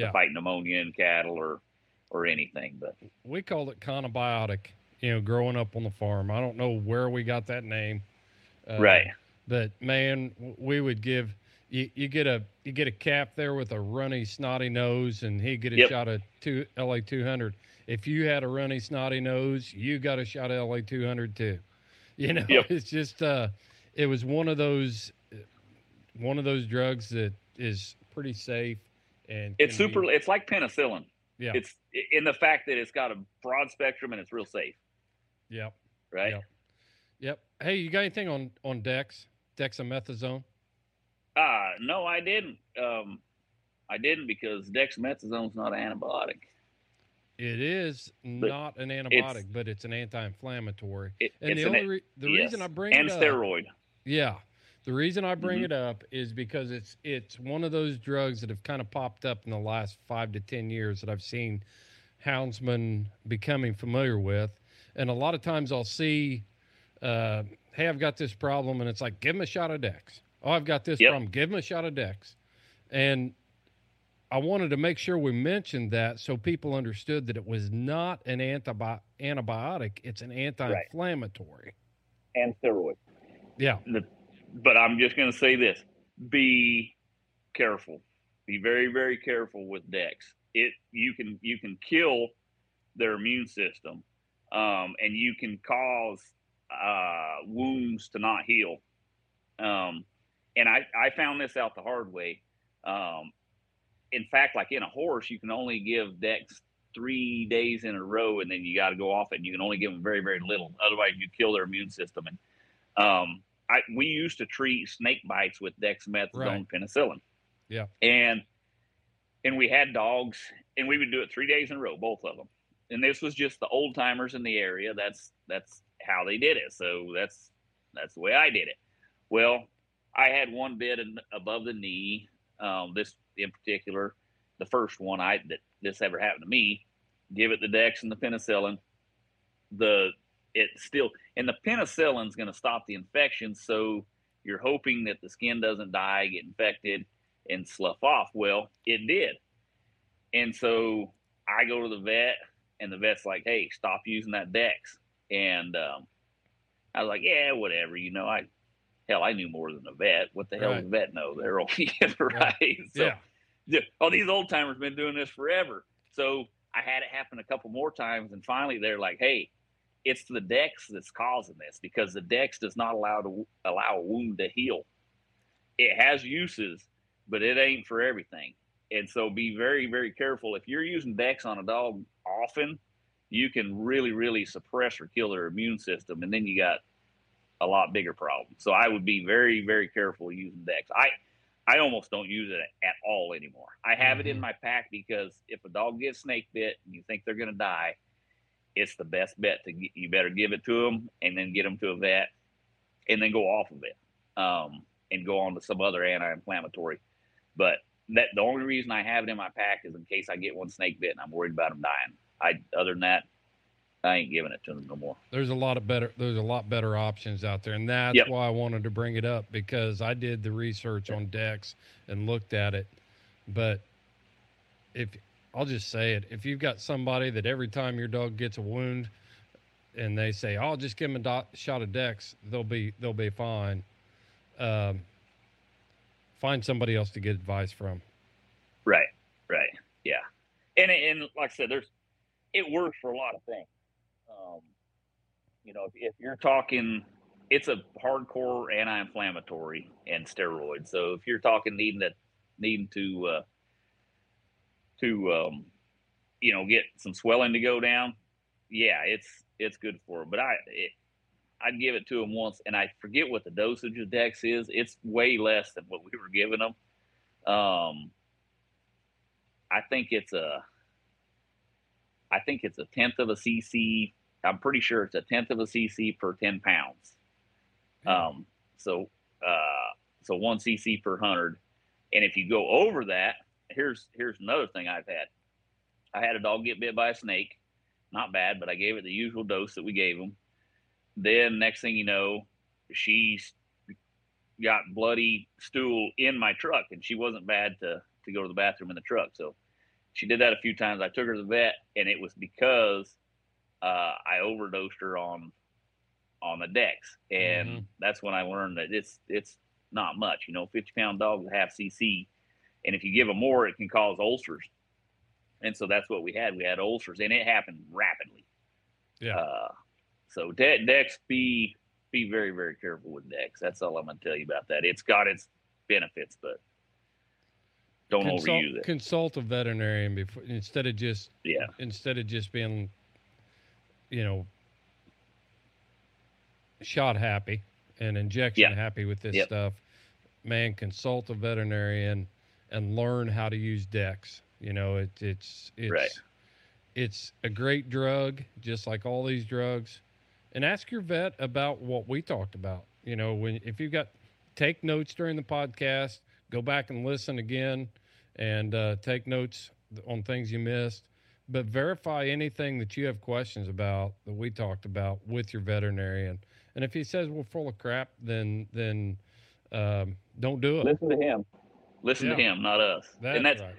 Speaker 3: to fight pneumonia in cattle or or anything. But
Speaker 1: we called it Combiotic, you know, growing up on the farm. I don't know where we got that name. Uh,
Speaker 3: right,
Speaker 1: But man, we would give you, you get a you get a calf there with a runny snotty nose, and he'd get a
Speaker 3: Yep.
Speaker 1: shot of two LA two hundred. If you had a runny snotty nose, you got a shot of LA two hundred too. You know,
Speaker 3: Yep.
Speaker 1: it's just uh, it was one of those one of those drugs that is pretty safe and
Speaker 3: it's
Speaker 1: can be-
Speaker 3: super. It's like penicillin.
Speaker 1: yeah,
Speaker 3: It's in the fact that it's got a broad spectrum and it's real safe.
Speaker 1: yep.
Speaker 3: Right.
Speaker 1: Yep. Yep. Hey, you got anything on on Dex? Dexamethasone?
Speaker 3: Ah, no, I didn't. Um, I didn't because dexamethasone's not an antibiotic.
Speaker 1: It is not an antibiotic, but it's an anti-inflammatory.
Speaker 3: It,
Speaker 1: And the
Speaker 3: an,
Speaker 1: only re- the
Speaker 3: yes,
Speaker 1: reason I bring
Speaker 3: and
Speaker 1: it up,
Speaker 3: steroid.
Speaker 1: yeah, the reason I bring
Speaker 3: Mhm.
Speaker 1: it up is because it's it's one of those drugs that have kind of popped up in the last five to ten years that I've seen houndsmen becoming familiar with, and a lot of times I'll see, uh, hey, I've got this problem, and it's like, give him a shot of Dex. Oh, I've got this
Speaker 3: Yep.
Speaker 1: problem. Give him a shot of Dex, and I wanted to make sure we mentioned that so people understood that it was not an antibi- antibiotic; it's an anti-inflammatory.
Speaker 3: and steroid.
Speaker 1: Yeah,
Speaker 3: But I'm just going to say this: be careful. Be very, very careful with Dex. It you can you can kill their immune system, um, and you can cause uh, wounds to not heal. Um, and I I found this out the hard way. Um, in fact, like in a horse, you can only give Dex three days in a row, and then you got to go off it. And you can only give them very, very little. Otherwise, you kill their immune system. And um, I we used to treat snake bites with dexamethasone
Speaker 1: Right.
Speaker 3: penicillin.
Speaker 1: Yeah.
Speaker 3: And and we had dogs, and we would do it three days in a row, both of them. And this was just the old timers in the area. That's that's how they did it. So that's that's the way I did it. Well, I had one bit above the knee. Um, this in particular, the first one I that this ever happened to me. Give it the Dex and the penicillin. The it still and the penicillin's going to stop the infection, so you're hoping that the skin doesn't die, get infected, and slough off. Well, it did, and so I go to the vet, and the vet's like, "Hey, stop using that Dex." And um, I was like, "Yeah, whatever." You know, I hell, I knew more than a vet. What the hell
Speaker 1: Right.
Speaker 3: does a vet know? They're only right. So,
Speaker 1: yeah,
Speaker 3: yeah, oh, these old timers been doing this forever. So I had it happen a couple more times, and finally they're like, "Hey, it's the Dex that's causing this because the Dex does not allow to allow a wound to heal. It has uses, but it ain't for everything. And so be very, very careful. If you're using Dex on a dog often, you can really, really suppress or kill their immune system, and then you got a lot bigger problem. So I would be very, very careful using Dex. I I almost don't use it at all anymore. I have it in
Speaker 1: Mhm.
Speaker 3: my pack because if a dog gets snake bit and you think they're going to die, it's the best bet to get, you better give it to them and then get them to a vet and then go off of it um, and go on to some other anti-inflammatory. But that the only reason I have it in my pack is in case I get one snake bit and I'm worried about them dying. I other than that, I ain't giving it to them no more.
Speaker 1: There's a lot of better. There's a lot better options out there, and that's
Speaker 3: Yep.
Speaker 1: why I wanted to bring it up because I did the research on Dex and looked at it. But if I'll just say it, if you've got somebody that every time your dog gets a wound, and they say, "I'll just give them a shot of Dex," they'll be they'll be fine. Um, find somebody else to get advice from.
Speaker 3: Right, right, yeah, and and like I said, there's it works for a lot of things. Um, you know, if, if you're talking, it's a hardcore anti-inflammatory and steroid. So if you're talking needing to needing to uh, to um, you know get some swelling to go down, yeah, it's it's good for them. But I it, I'd give it to them once, and I forget what the dosage of Dex is. It's way less than what we were giving them. Um, I think it's a I think it's a tenth of a cc. I'm pretty sure it's a tenth of a cc per ten pounds. Um, so uh, so one cc per hundred, and if you go over that, here's here's another thing I've had. I had a dog get bit by a snake, not bad, but I gave it the usual dose that we gave him. Then next thing you know, she's got bloody stool in my truck, and she wasn't bad to to go to the bathroom in the truck. So she did that a few times. I took her to the vet, and it was because uh, I overdosed her on on the Dex, and
Speaker 1: Mhm.
Speaker 3: that's when I learned that it's it's not much. You know, fifty pound dog is half cc, and if you give them more, it can cause ulcers. And so that's what we had. We had ulcers, and it happened rapidly.
Speaker 1: Yeah.
Speaker 3: Uh, so de- Dex, be be very very careful with Dex. That's all I'm going to tell you about that. It's got its benefits, but don't
Speaker 1: consult,
Speaker 3: overuse it.
Speaker 1: consult a veterinarian before instead of just
Speaker 3: Yeah.
Speaker 1: instead of just being you know shot happy and injection happy with this
Speaker 3: Yep.
Speaker 1: stuff. Man consult a veterinarian and learn how to use dex. You know it, it's it's
Speaker 3: Right.
Speaker 1: it's a great drug just like all these drugs. And ask your vet about what we talked about. You know when if you've got take notes during the podcast go back and listen again and uh, take notes on things you missed but verify anything that you have questions about that we talked about with your veterinarian and if he says we're full of crap then then um, don't do it
Speaker 3: Listen to him. Listen to him, not us.
Speaker 1: that's,
Speaker 3: and that's
Speaker 1: right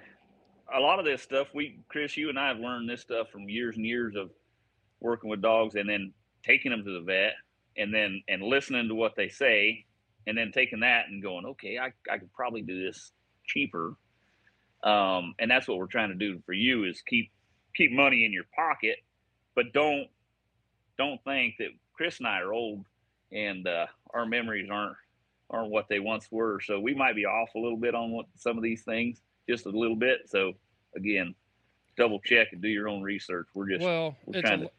Speaker 3: a lot of this stuff. We, Chris, you and I have learned this stuff from years and years of working with dogs, and then taking them to the vet, and then and listening to what they say, and then taking that and going, okay, I I could probably do this cheaper. Um, and that's what we're trying to do for you is keep keep money in your pocket, but don't don't think that Chris and I are old and uh, our memories aren't aren't what they once were. So we might be off a little bit on what some of these things, just a little bit. So again, double check and do your own research. We're just
Speaker 1: well
Speaker 3: we're
Speaker 1: it's a,
Speaker 3: to-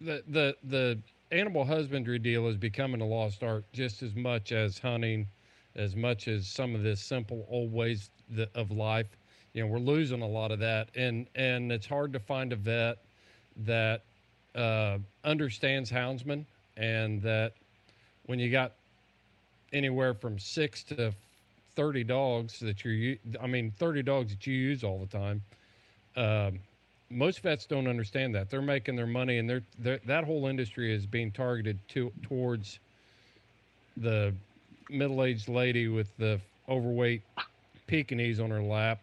Speaker 1: the the the animal husbandry deal is becoming a lost art just as much as hunting as much as some of this simple old ways of life you know we're losing a lot of that. And and it's hard to find a vet that uh, understands houndsmen and that when you got anywhere from six to 30 dogs that you're i mean 30 dogs that you use all the time um, most vets don't understand that. They're making their money and they're, they're that whole industry is being targeted to towards the middle-aged lady with the overweight Pekingese on her lap,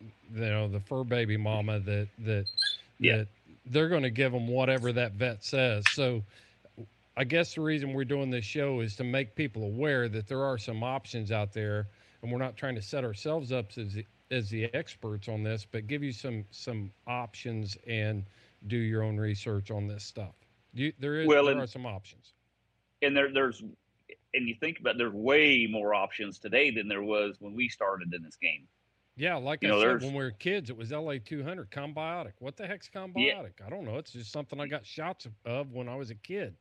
Speaker 1: you know, the fur baby mama that that
Speaker 3: Yeah.
Speaker 1: that they're going to give them whatever that vet says. So, I guess the reason we're doing this show is to make people aware that there are some options out there, and we're not trying to set ourselves up as the, as the experts on this, but give you some some options and do your own research on this stuff. You, there is
Speaker 3: Well,
Speaker 1: there
Speaker 3: and-
Speaker 1: are some options.
Speaker 3: and there there's and you think about there's way more options today than there was when we started in this game.
Speaker 1: Yeah, like
Speaker 3: You
Speaker 1: I
Speaker 3: know,
Speaker 1: said, when we were kids, it was LA 200 Combiotic. What the heck's Combiotic? I don't know. It's just something I got shots of- when I was a kid.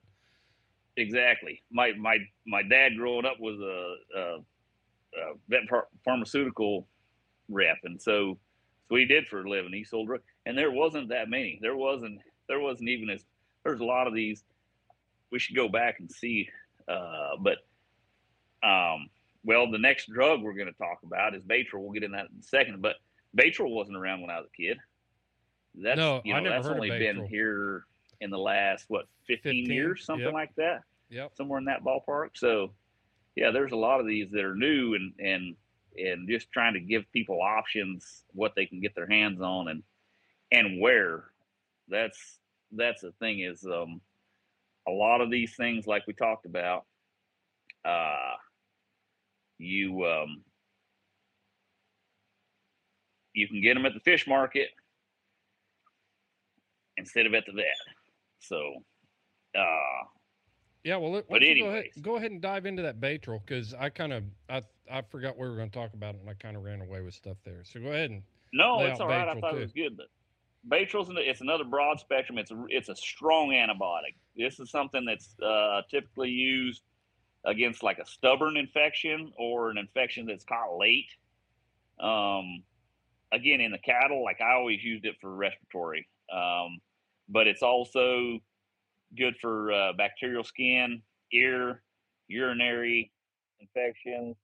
Speaker 3: Exactly. My my my dad growing up was a, a, a vet ph- pharmaceutical rep, and so so he did for a living. He sold, drug- and there wasn't that many. There wasn't there wasn't even as there's a lot of these. We should go back and see, uh, but um, well, the next drug we're going to talk about is Baytril. We'll get in that in a second, but Baytril wasn't around when I was a kid. That's
Speaker 1: No,
Speaker 3: you
Speaker 1: I never
Speaker 3: that's
Speaker 1: heard of
Speaker 3: only been here in the last what 15,
Speaker 1: 15,
Speaker 3: years, something
Speaker 1: yep.
Speaker 3: like that
Speaker 1: Yep.
Speaker 3: somewhere in that ballpark. So, yeah, there's a lot of these that are new and and and just trying to give people options what they can get their hands on and and where. That's that's the thing is um, a lot of these things like we talked about. Uh, you um, you can get them at the fish market instead of at the vet. So, uh,
Speaker 1: Yeah, well, let,
Speaker 3: But
Speaker 1: why go ahead,
Speaker 3: anyways.
Speaker 1: go ahead and dive into that Baytril because I kind of I I forgot we were going to talk about it and I kind of ran away with stuff there. So go ahead and
Speaker 3: No, it's all right. I thought
Speaker 1: too.
Speaker 3: it was good. But Baytril's an, it's another broad spectrum. It's a it's a strong antibiotic. This is something that's uh, typically used against like a stubborn infection or an infection that's caught late. Um, again, in the cattle, like I always used it for respiratory, um, but it's also good for uh, bacterial skin, ear, urinary infections,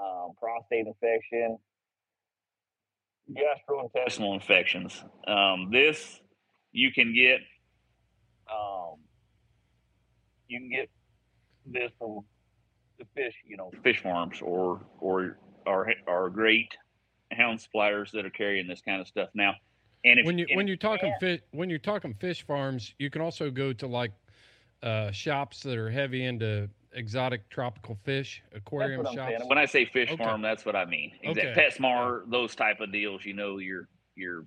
Speaker 3: um, prostate infection, gastrointestinal infections. Um, this you can get. Um, you can get this from the fish, you know, fish farms or or our our great hound suppliers that are carrying this kind of stuff now. And if
Speaker 1: when you when you're talking fish when you're talking fish farms, you can also go to like uh, shops that are heavy into exotic tropical fish, aquarium shops.
Speaker 3: saying. When I say fish
Speaker 1: Okay.
Speaker 3: farm, that's what I mean. Exactly.
Speaker 1: Okay.
Speaker 3: PetSmart, those type of deals. You know, your your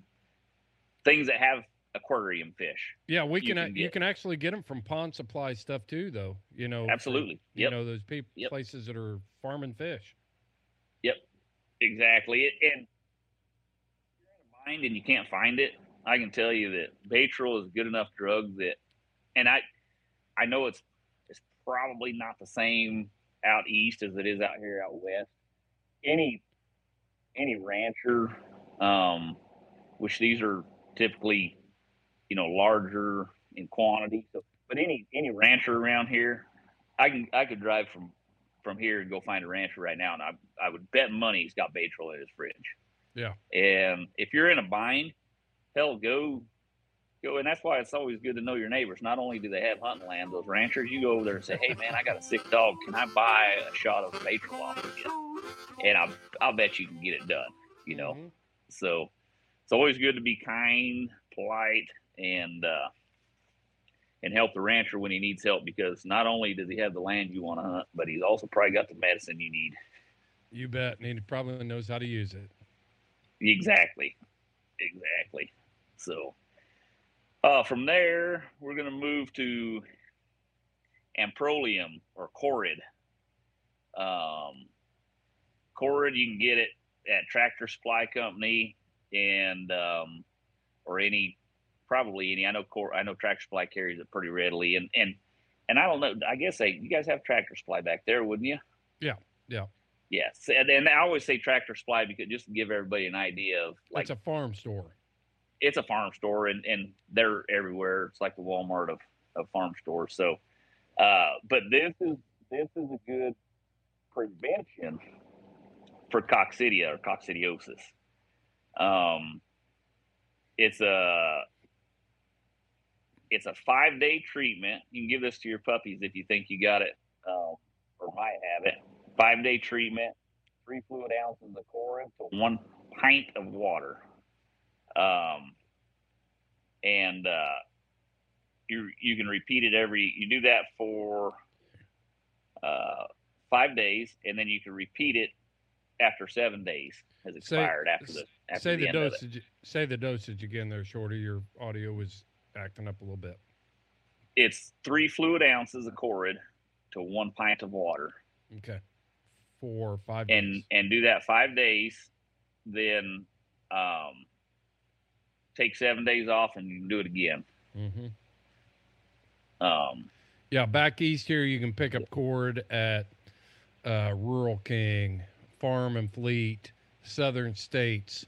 Speaker 3: things that have aquarium fish.
Speaker 1: Yeah, we
Speaker 3: you
Speaker 1: can,
Speaker 3: can
Speaker 1: a- you can actually get them from pond supply stuff too, though. You know, from,
Speaker 3: Absolutely.
Speaker 1: You know those people
Speaker 3: Yep.
Speaker 1: places that are farming fish.
Speaker 3: Yep, exactly. It, and if you're in a bind and you can't find it, I can tell you that Baytril is a good enough drug that, and I, I know it's it's probably not the same out east as it is out here out west. Any any rancher, um, which these are typically, you know, larger in quantity. So, but any any rancher around here, I can I could drive from from here and go find a rancher right now, and I I would bet money he's got Baytril in his fridge.
Speaker 1: Yeah.
Speaker 3: And if you're in a bind, hell, go go, and that's why it's always good to know your neighbors. Not only do they have hunting land, those ranchers, you go over there and say, "Hey, man, I got a sick dog. Can I buy a shot of Baytril off of you?" And I I'll bet you can get it done. You know.
Speaker 1: Mhm.
Speaker 3: So it's always good to be kind, polite, and uh, and help the rancher when he needs help because not only does he have the land you want to hunt, but he's also probably got the medicine you need.
Speaker 1: You bet, and he probably knows how to use it.
Speaker 3: Exactly, exactly. So uh, from there, we're going to move to Amprolium or Corid. Um, Corid, you can get it at Tractor Supply Company and um, or any probably any. I know Cor- I know Tractor Supply carries it pretty readily, and and and I don't know. I guess they you guys have Tractor Supply back there, wouldn't you?
Speaker 1: Yeah, yeah.
Speaker 3: Yes, and, and I always say Tractor Supply because just to give everybody an idea of like
Speaker 1: it's a farm store.
Speaker 3: it's a farm store and, and they're everywhere. It's like the Walmart of, of farm stores. So, uh, but this is this is a good prevention for coccidia or coccidiosis. Um, it's a it's a five day treatment. You can give this to your puppies if you think you got it um, or might have it. Five day treatment, three fluid ounces of Corid to one pint of water um, and uh, you you can repeat it every. You do that for uh, five days, and then you can repeat it after seven days has
Speaker 1: Say-
Speaker 3: expired after the after
Speaker 1: Say
Speaker 3: the,
Speaker 1: the
Speaker 3: end of it.
Speaker 1: dosage. Say the dosage again there, Shorty. Your audio was acting up a little bit.
Speaker 3: It's three fluid ounces of Corid to one pint of water,
Speaker 1: Okay, four or five
Speaker 3: and
Speaker 1: days.
Speaker 3: and do that five days. Then um, take seven days off, and you can do it again.
Speaker 1: Mm-hmm.
Speaker 3: Um,
Speaker 1: Yeah, back east here, you can pick up Corid at uh, Rural King, Farm and Fleet, Southern States,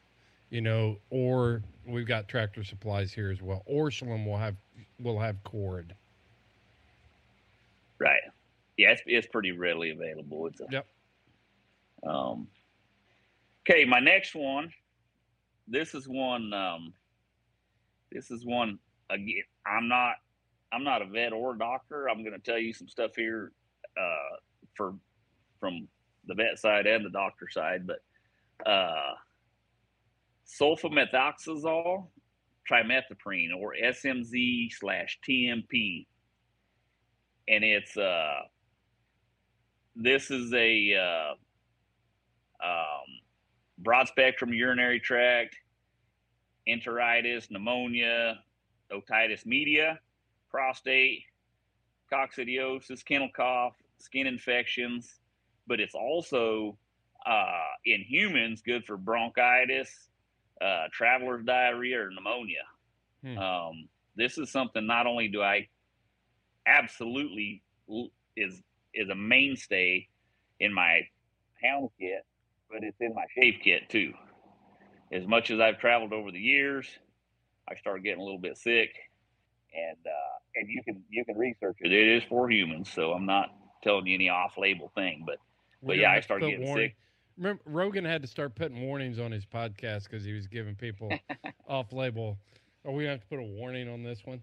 Speaker 1: you know, or we've got tractor supplies here as well. Orscheln will have will have Corid.
Speaker 3: Right. Yeah, it's, it's pretty readily available. It's a,
Speaker 1: Yep.
Speaker 3: Um, okay, my next one. This is one. Um, this is one. Again, I'm not. I'm not a vet or a doctor. I'm going to tell you some stuff here uh, for from the vet side and the doctor side, but uh, sulfamethoxazole trimethoprim or SMZ slash TMP, and it's uh, this is a uh, um, broad spectrum urinary tract, enteritis, pneumonia, otitis media, prostate, coccidiosis, kennel cough, skin infections, but it's also uh, in humans good for bronchitis, uh, traveler's diarrhea, or pneumonia.
Speaker 1: Hmm.
Speaker 3: Um, this is something not only do I absolutely l- is is a mainstay in my hound kit, but it's in my shave kit too. As much as I've traveled over the years, I started getting a little bit sick, and uh, and you can you can research it. It is for humans, so I'm not telling you any off-label thing, but
Speaker 1: We're
Speaker 3: but yeah, I started getting
Speaker 1: warning-
Speaker 3: sick.
Speaker 1: Remember, Rogan had to start putting warnings on his podcast because he was giving people off label. Are we gonna have to put a warning on this one?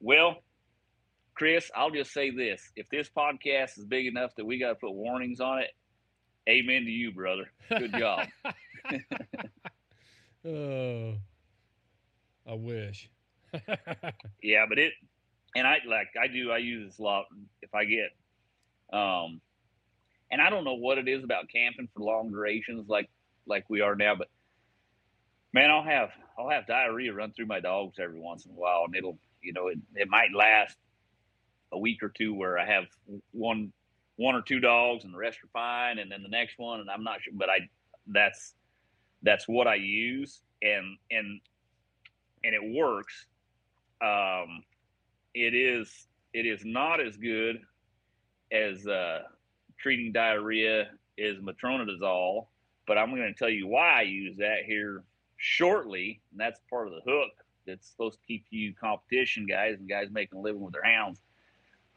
Speaker 3: Well, Chris, I'll just say this: if this podcast is big enough that we got to put warnings on it, amen to you, brother. Good job.
Speaker 1: oh, I wish.
Speaker 3: yeah, but it, and I like I do. I use this a lot if I get, um, and I don't know what it is about camping for long durations like like we are now, but man, I'll have I'll have diarrhea run through my dogs every once in a while, and it'll you know it, it might last a week or two where I have one one or two dogs and the rest are fine, and then the next one, and I'm not sure, but I that's that's what I use, and and and it works. Um, it is it is not as good as uh, treating diarrhea is metronidazole, but I'm going to tell you why I use that here shortly, and that's part of the hook that's supposed to keep you competition guys and guys making a living with their hounds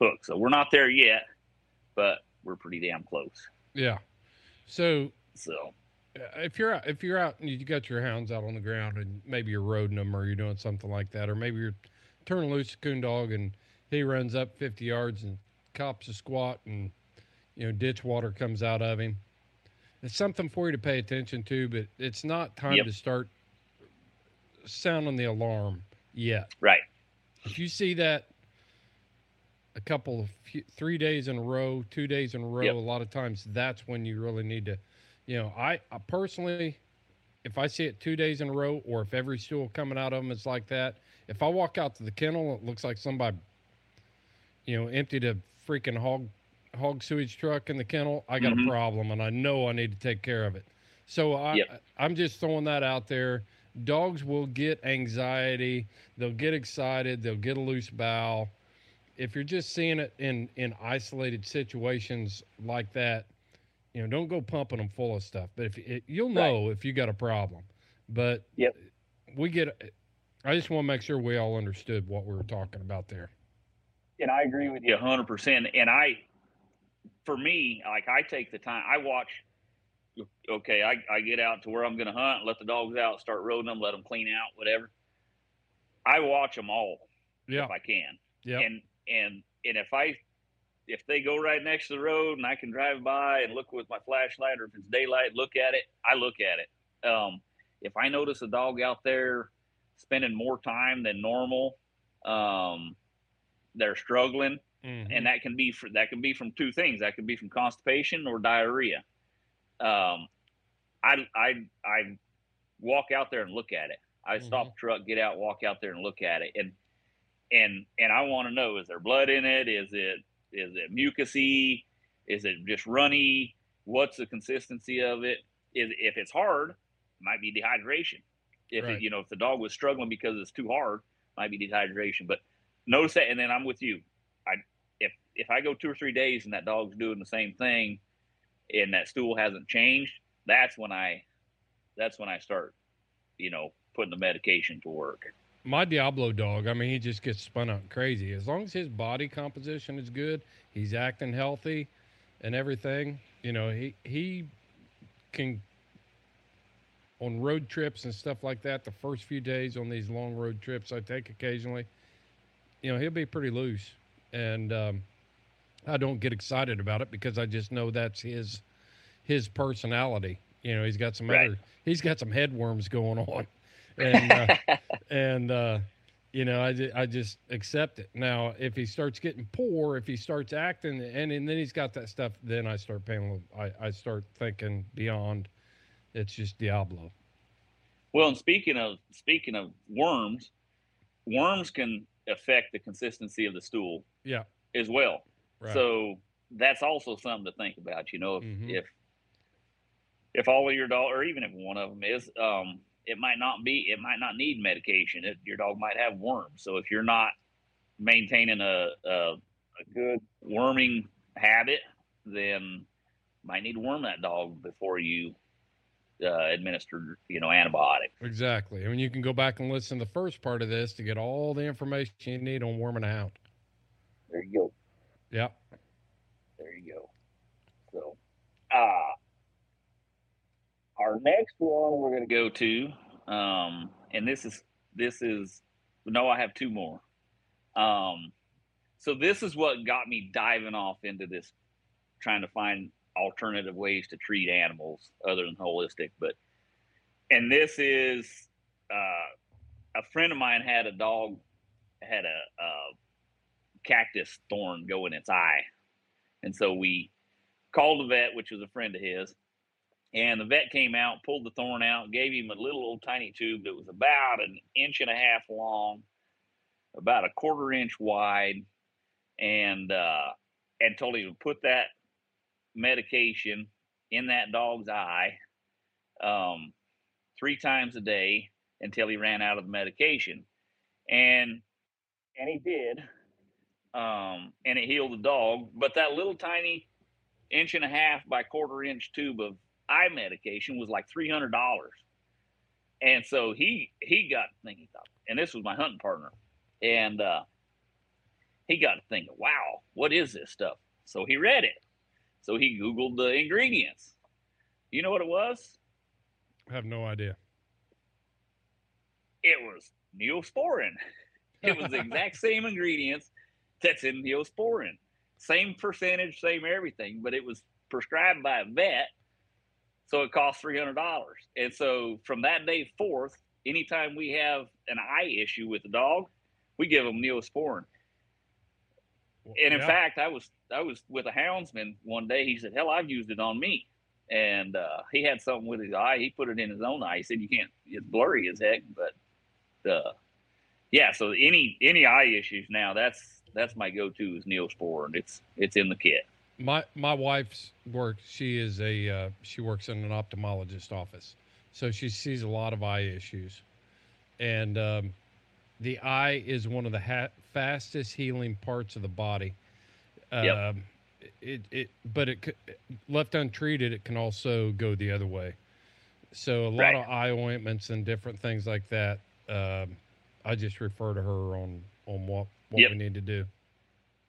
Speaker 3: hook. So we're not there yet, but we're pretty damn close.
Speaker 1: yeah. So
Speaker 3: So
Speaker 1: uh, if you're out, if you're out and you got your hounds out on the ground and maybe you're roading them or you're doing something like that, or maybe you're turning loose a coon dog and he runs up 50 yards and cops a squat and you know ditch water comes out of him. It's something for you to pay attention to, but it's not time
Speaker 3: Yep.
Speaker 1: to start sounding the alarm yet.
Speaker 3: right,
Speaker 1: If you see that a couple of few, three days in a row, two days in a row,
Speaker 3: Yep.
Speaker 1: a lot of times that's when you really need to, you know, I, I personally, if I see it two days in a row, or if every stool coming out of them is like that, if I walk out to the kennel, it looks like somebody, you know, emptied a freaking hog hog sewage truck in the kennel. I got
Speaker 3: Mhm.
Speaker 1: a problem, and I know I need to take care of it. So I,
Speaker 3: Yep.
Speaker 1: I'm just throwing that out there. Dogs will get anxiety. They'll get excited. They'll get a loose bowel. If you're just seeing it in in isolated situations like that, you know, don't go pumping them full of stuff. But if it, you'll know if you got a problem. But
Speaker 3: Yep.
Speaker 1: we get. I just want to make sure we all understood what we were talking about there.
Speaker 3: and I agree with you hundred percent. And I, for me, like I take the time. I watch. Okay, I, I get out to where I'm going to hunt, let the dogs out, start roading them, let them clean out, whatever. I watch them all
Speaker 1: Yeah.
Speaker 3: if I can,
Speaker 1: Yeah.
Speaker 3: and and and if I if they go right next to the road and I can drive by and look with my flashlight, or if it's daylight, look at it. I look at it. Um, if I notice a dog out there spending more time than normal, um, they're struggling
Speaker 1: Mhm.
Speaker 3: and that can be for that can be from two things. That can be from constipation or diarrhea. Um, I I I walk out there and look at it. I stop the truck, get out, walk out there and look at it, and and and I want to know: is there blood in it? Is it is it mucusy? Is it just runny? What's the consistency of it? Is if it's hard, it might be dehydration. If
Speaker 1: Right.
Speaker 3: it, you know if the dog was struggling because it's too hard, might be dehydration. But notice that, and then I'm with you. If I go two or three days and that dog's doing the same thing, and that stool hasn't changed, that's when I that's when I start you know, putting the medication to work.
Speaker 1: My Diablo dog, I mean, he just gets spun out crazy. As long as his body composition is good, he's acting healthy and everything, you know, he he can on road trips and stuff like that, the first few days on these long road trips I take occasionally, you know, he'll be pretty loose. And um, I don't get excited about it because I just know that's his his personality. You know, he's got some
Speaker 3: Right.
Speaker 1: other he's got some headworms going on. And uh, and uh, you know, I, I just accept it. Now, if he starts getting poor, if he starts acting, and, and then he's got that stuff, then I start paying. little- I, I start thinking beyond. It's just Diablo.
Speaker 3: Well, and speaking of speaking of worms, worms can affect the consistency of the stool
Speaker 1: Yeah,
Speaker 3: as well.
Speaker 1: Right.
Speaker 3: So that's also something to think about. You know, if
Speaker 1: Mhm.
Speaker 3: if if all of your dog, or even if one of them is, um, it might not be, it might not need medication. It, your dog might have worms. So if you're not maintaining a a, a good worming habit, then might need to worm that dog before you uh, administer, you know, antibiotic.
Speaker 1: exactly. I mean, you can go back and listen to the first part of this to get all the information you need on worming out.
Speaker 3: There you go.
Speaker 1: Yeah.
Speaker 3: There you go. So, uh, our next one we're going to go to, um, and this is this is no, I have two more. Um, so this is what got me diving off into this, trying to find alternative ways to treat animals other than holistic. But, and this is uh, a friend of mine had a dog had a, a cactus thorn go in its eye. And so we called the vet, which was a friend of his. And the vet came out, pulled the thorn out, gave him a little old tiny tube that was about an inch and a half long, about a quarter inch wide, and uh, and told him to put that medication in that dog's eye um, three times a day until he ran out of the medication. And and he did um, and it healed the dog. But that little tiny inch and a half by quarter inch tube of eye medication was like three hundred dollars. And so he he got thinking, and this was my hunting partner, and uh, he got thinking, wow, what is this stuff? So he read it. So he googled the ingredients. You know what it was?
Speaker 1: I have no idea.
Speaker 3: It was neosporin. It was the exact same ingredients that's in neosporin. Same percentage, same everything, but it was prescribed by a vet, so it cost three hundred dollars. And so from that day forth, anytime we have an eye issue with the dog, we give them neosporin. And in
Speaker 1: Yeah.
Speaker 3: fact, I was I was with a houndsman one day. He said, "Hell, I've used it on me." And uh, he had something with his eye. He put it in his own eye. He said, "You can't. It's blurry as heck." But uh, yeah. So any any eye issues now, that's that's my go-to is Neosporin. It's it's in the kit.
Speaker 1: my my wife's work she is a uh, she works in an ophthalmologist office so she sees a lot of eye issues and um, the eye is one of the ha- fastest healing parts of the body
Speaker 3: Yep.
Speaker 1: um, it, it but it left untreated it can also go the other way so a lot
Speaker 3: Right.
Speaker 1: of eye ointments and different things like that um, i just refer to her on on what what
Speaker 3: Yep.
Speaker 1: we need to do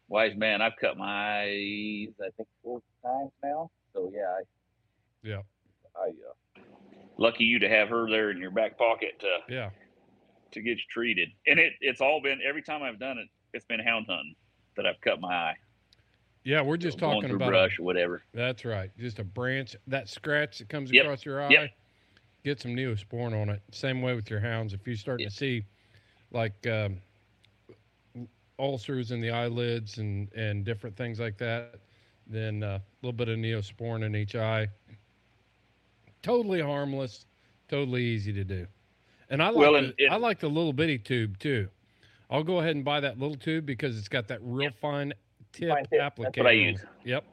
Speaker 3: Wise man, I've cut my eyes I think four times now. So yeah, I,
Speaker 1: yeah
Speaker 3: I uh, lucky you to have her there in your back pocket to
Speaker 1: yeah
Speaker 3: to get you treated. And it it's all been every time I've done it, it's been hound hunting that I've cut my eye.
Speaker 1: yeah we're just
Speaker 3: Going
Speaker 1: talking about a-
Speaker 3: brush or whatever.
Speaker 1: That's right. Just a branch, that scratch that comes
Speaker 3: Yep.
Speaker 1: across your eye,
Speaker 3: Yep.
Speaker 1: get some neosporin on it. Same way with your hounds. If you start to see like um, ulcers in the eyelids and, and different things like that, then uh, a little bit of neosporin in each eye. Totally harmless, totally easy to do. And I like
Speaker 3: Well,
Speaker 1: the,
Speaker 3: it-
Speaker 1: I like the little bitty tube too. I'll go ahead and buy that little tube because it's got that real fine tip
Speaker 3: Fine tip.
Speaker 1: applicator.
Speaker 3: That's what I use.
Speaker 1: Yep.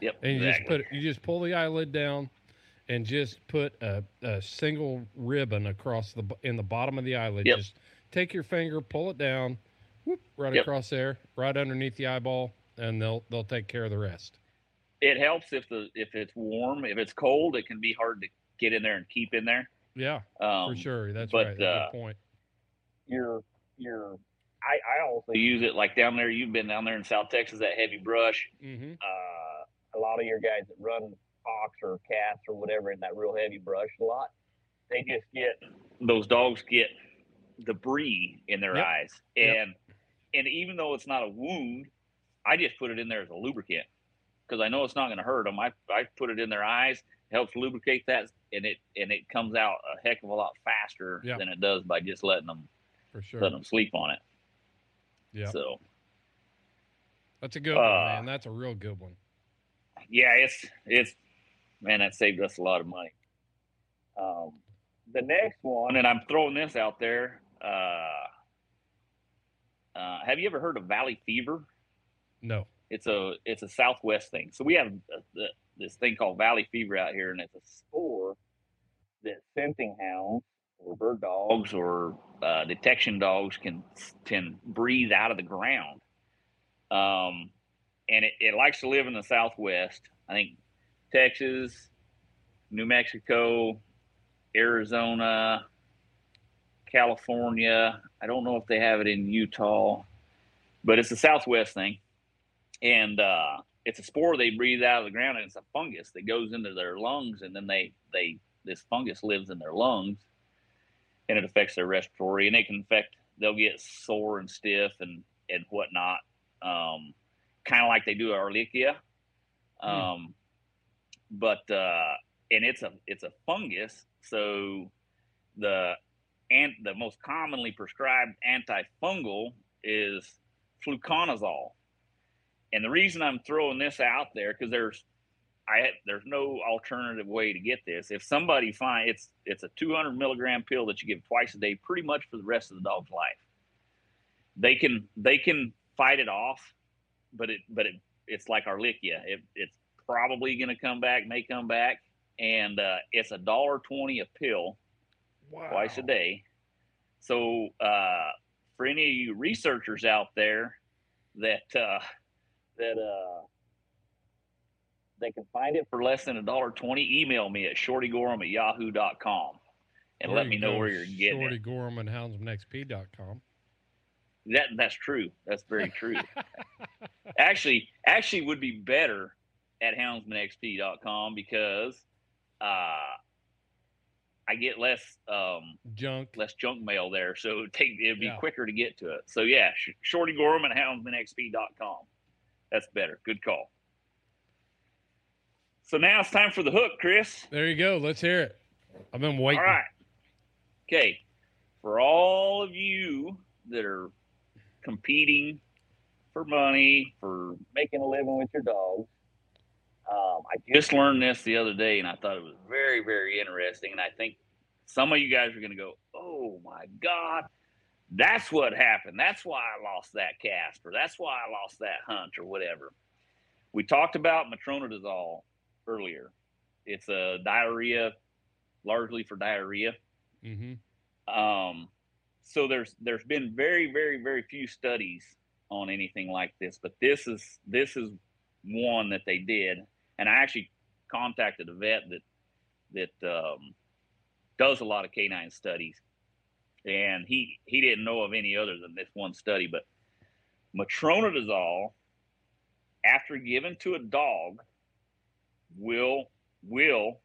Speaker 3: Yep.
Speaker 1: And you
Speaker 3: exactly.
Speaker 1: just put it, you just pull the eyelid down, and just put a, a single ribbon across the in the bottom of the eyelid.
Speaker 3: Yep.
Speaker 1: Just take your finger, pull it down, whoop, right
Speaker 3: Yep.
Speaker 1: across there, right underneath the eyeball, and they'll they'll take care of the rest.
Speaker 3: it helps if the if it's warm. If it's cold, it can be hard to get in there and keep in there.
Speaker 1: Yeah,
Speaker 3: Um,
Speaker 1: for sure. That's
Speaker 3: but,
Speaker 1: right. That's
Speaker 3: uh,
Speaker 1: a good point.
Speaker 3: Your your I, I also use it like down there. You've been down there in South Texas, that heavy brush.
Speaker 1: Mm-hmm.
Speaker 3: Uh, a lot of your guys that run fox or cats or whatever in that real heavy brush a lot, they just get those dogs get debris in their
Speaker 1: Yep.
Speaker 3: eyes,
Speaker 1: Yep.
Speaker 3: And even though it's not a wound, I just put it in there as a lubricant because I know it's not going to hurt them. I I put it in their eyes, helps lubricate that, and it and it comes out a heck of a lot faster
Speaker 1: Yeah.
Speaker 3: than it does by just letting them
Speaker 1: For sure.
Speaker 3: letting them sleep on it.
Speaker 1: Yeah,
Speaker 3: So
Speaker 1: that's a good one,
Speaker 3: uh,
Speaker 1: man. That's a real good one.
Speaker 3: yeah, it's it's man, that saved us a lot of money. Um, the next one, and I'm throwing this out there. Uh, uh, have you ever heard of Valley Fever?
Speaker 1: No.
Speaker 3: It's a it's a Southwest thing. So we have a, the, this thing called Valley Fever out here, and it's a spore that scenting hounds or bird dogs or uh, detection dogs can can breathe out of the ground. Um, and it, it likes to live in the Southwest. I think Texas, New Mexico, Arizona, California. I don't know if they have it in Utah, but it's a Southwest thing. And uh, it's a spore they breathe out of the ground, and it's a fungus that goes into their lungs, and then they they this fungus lives in their lungs, and it affects their respiratory, and it can affect. They'll get sore and stiff and and whatnot, um, kind of like they do Ehrlichia, um, but uh, and it's a it's a fungus, so the and the most commonly prescribed antifungal is fluconazole and the reason I'm throwing this out there because there's I there's no alternative way to get this. If somebody find it's it's a 200 milligram pill that you give twice a day, pretty much for the rest of the dog's life. They can they can fight it off, but it but it it's like Ehrlichia. It, it's probably going to come back, may come back, and uh, it's a dollar twenty a pill
Speaker 1: Wow.
Speaker 3: twice a day. So uh, for any of you researchers out there that uh, that uh, they can find it for less than a dollar twenty, email me at shortygorham at yahoo.com and
Speaker 1: There
Speaker 3: let me know
Speaker 1: go,
Speaker 3: where you're getting
Speaker 1: Shorty
Speaker 3: it.
Speaker 1: Gorham and houndsmanxp.com.
Speaker 3: That that's true. That's very true. actually, actually would be better at houndsmanxp.com because uh, I get less um,
Speaker 1: Junk.
Speaker 3: less junk mail there, so it'd, take, it'd be
Speaker 1: Yeah.
Speaker 3: quicker to get to it. So yeah, Sh- Shorty Gorham at houndsmanxp.com. That's better. Good call. So now it's time for the hook, Chris.
Speaker 1: There you go. Let's hear it. I've been waiting.
Speaker 3: All right. Okay. For all of you that are competing for money, for making a living with your dogs, um, I just learned this the other day and I thought it was very, very interesting. And I think some of you guys are going to go, oh my God, that's what happened. That's why I lost that cast or that's why I lost that hunt or whatever. We talked about metronidazole earlier. It's a diarrhea, largely for diarrhea.
Speaker 1: Mm-hmm.
Speaker 3: Um, so there's there's been very very very few studies on anything like this, but this is this is one that they did, and I actually contacted a vet that that um, does a lot of canine studies, and he he didn't know of any other than this one study, but metronidazole after given to a dog will will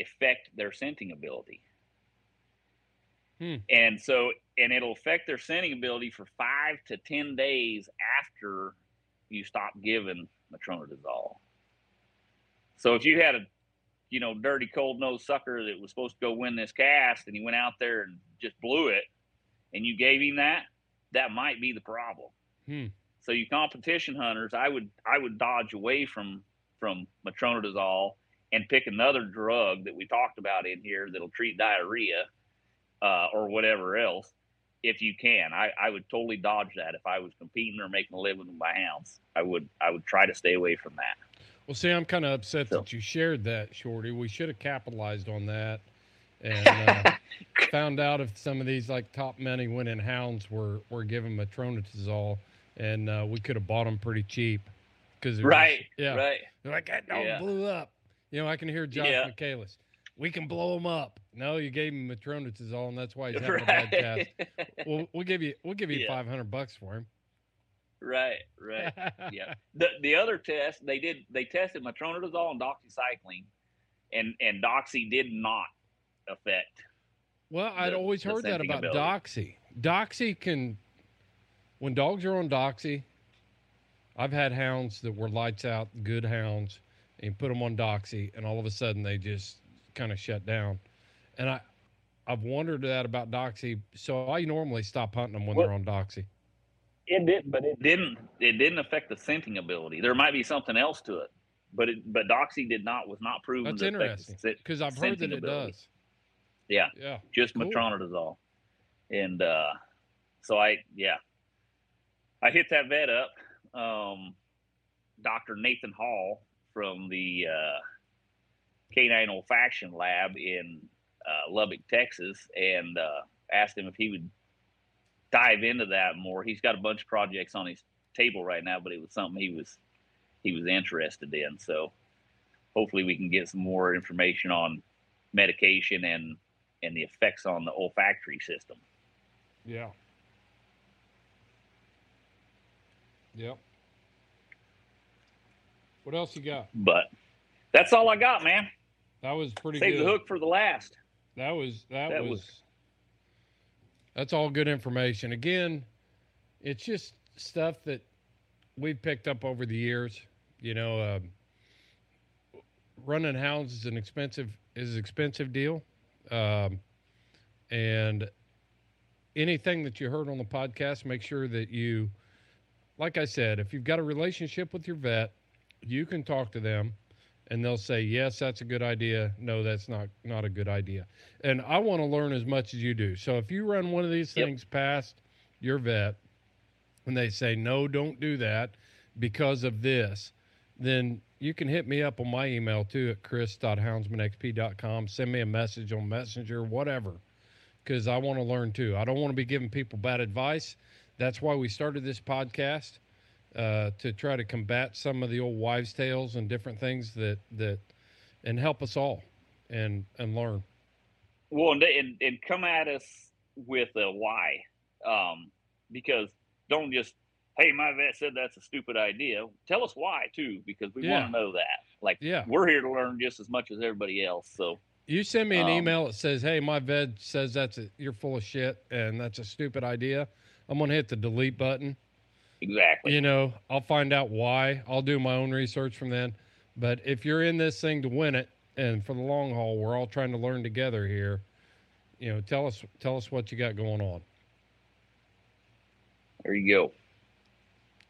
Speaker 3: affect their scenting ability.
Speaker 1: Hmm.
Speaker 3: And so, and it'll affect their scenting ability for five to 10 days after you stop giving metronidazole. So if you had a, you know, dirty cold nosed sucker that was supposed to go win this cast and he went out there and just blew it and you gave him that, that might be the problem.
Speaker 1: Hmm.
Speaker 3: So you competition hunters, I would I would dodge away from from metronidazole and pick another drug that we talked about in here that'll treat diarrhea uh, or whatever else if you can. I, I would totally dodge that if I was competing or making a living with my hounds. I would I would try to stay away from that.
Speaker 1: Well, see, I'm kind of upset
Speaker 3: So-
Speaker 1: that you shared that, Shorty. We should have capitalized on that and uh, found out if some of these like top many winning hounds were were given metronidazole, and uh, we could have bought them pretty cheap. Because
Speaker 3: right.
Speaker 1: yeah,
Speaker 3: Right.
Speaker 1: they're like that dog
Speaker 3: Yeah.
Speaker 1: blew up. You know, I can hear Josh
Speaker 3: Yeah.
Speaker 1: Michaelis. we can blow them up. No, you gave him metronidazole, and that's why he's having a bad
Speaker 3: right.
Speaker 1: cast. We'll, we'll give you we'll give you
Speaker 3: Yeah.
Speaker 1: five hundred bucks for him.
Speaker 3: Right, right. yeah. The the other test they did they tested metronidazole and doxycycline, and and doxy did not affect.
Speaker 1: Well, I'd
Speaker 3: the-
Speaker 1: always heard that about
Speaker 3: ability.
Speaker 1: doxy. Doxy can, when dogs are on doxy, I've had hounds that were lights out, good hounds, and you put them on doxy, and all of a sudden they just kind of shut down. And I, I've wondered that about doxy, so I normally stop hunting them when
Speaker 3: Well-
Speaker 1: they're on doxy.
Speaker 3: It did, but it didn't. It didn't affect the scenting ability. There might be something else to it, but it, but doxy did not was not proven
Speaker 1: That's
Speaker 3: to
Speaker 1: interesting because I've heard that it
Speaker 3: ability.
Speaker 1: does.
Speaker 3: Yeah,
Speaker 1: Yeah.
Speaker 3: just
Speaker 1: Cool.
Speaker 3: metronidazole, and uh, so I yeah, I hit that vet up, um, Doctor Nathan Hall from the uh, Canine Olfaction Lab in uh, Lubbock, Texas, and uh, asked him if he would dive into that more. He's got a bunch of projects on his table right now, but it was something he was he was interested in. So hopefully we can get some more information on medication and and the effects on the olfactory system.
Speaker 1: Yeah. Yep. What else you got?
Speaker 3: But that's all I got, man.
Speaker 1: That was pretty
Speaker 3: Save
Speaker 1: good.
Speaker 3: the hook for the last.
Speaker 1: That was that,
Speaker 3: That
Speaker 1: was,
Speaker 3: was-
Speaker 1: That's all good information. Again, it's just stuff that we've picked up over the years. You know, um, running hounds is an expensive is an expensive deal, um, and anything that you heard on the podcast, make sure that you, like I said, if you've got a relationship with your vet, you can talk to them and they'll say yes that's a good idea. No that's not not a good idea. And i want to learn as much as you do. So if you run one of these
Speaker 3: Yep.
Speaker 1: things past your vet and they say no don't do that because of this then you can hit me up on my email too at chris.houndsmanxp.com send me a message on messenger whatever because i want to learn too. I don't want to be giving people bad advice. That's why we started this podcast uh, to try to combat some of the old wives' tales and different things that that and help us all and and learn.
Speaker 3: Well, and, and and come at us with a why, um, because don't just hey, my vet said that's a stupid idea. Tell us why too, because we
Speaker 1: Yeah.
Speaker 3: want to know that. Like
Speaker 1: Yeah.
Speaker 3: we're here to learn just as much as everybody else. So
Speaker 1: You send me an
Speaker 3: Um,
Speaker 1: email that says, "Hey, my vet says that's a, you're full of shit and that's a stupid idea." I'm gonna hit the delete button.
Speaker 3: Exactly.
Speaker 1: You know, I'll find out why. I'll do my own research from then. But if you're in this thing to win it and for the long haul, we're all trying to learn together here. You know, tell us tell us what you got going on.
Speaker 3: There you go.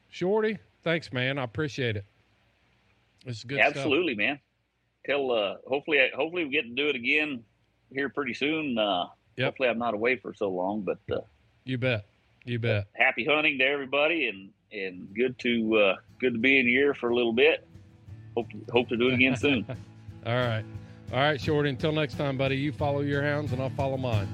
Speaker 1: Shorty, thanks, man. I appreciate it. Is good stuff.
Speaker 3: Absolutely, man. Till uh, hopefully, hopefully we get to do it again here pretty soon. Uh,
Speaker 1: Yep.
Speaker 3: Hopefully, I'm not away for so long, but uh,
Speaker 1: You bet. You bet.
Speaker 3: happy hunting to everybody, and and good to uh, good to be in here for a little bit. Hope hope to do it again soon.
Speaker 1: All right. All right, Shorty. Until next time, buddy, you follow your hounds and I'll follow mine.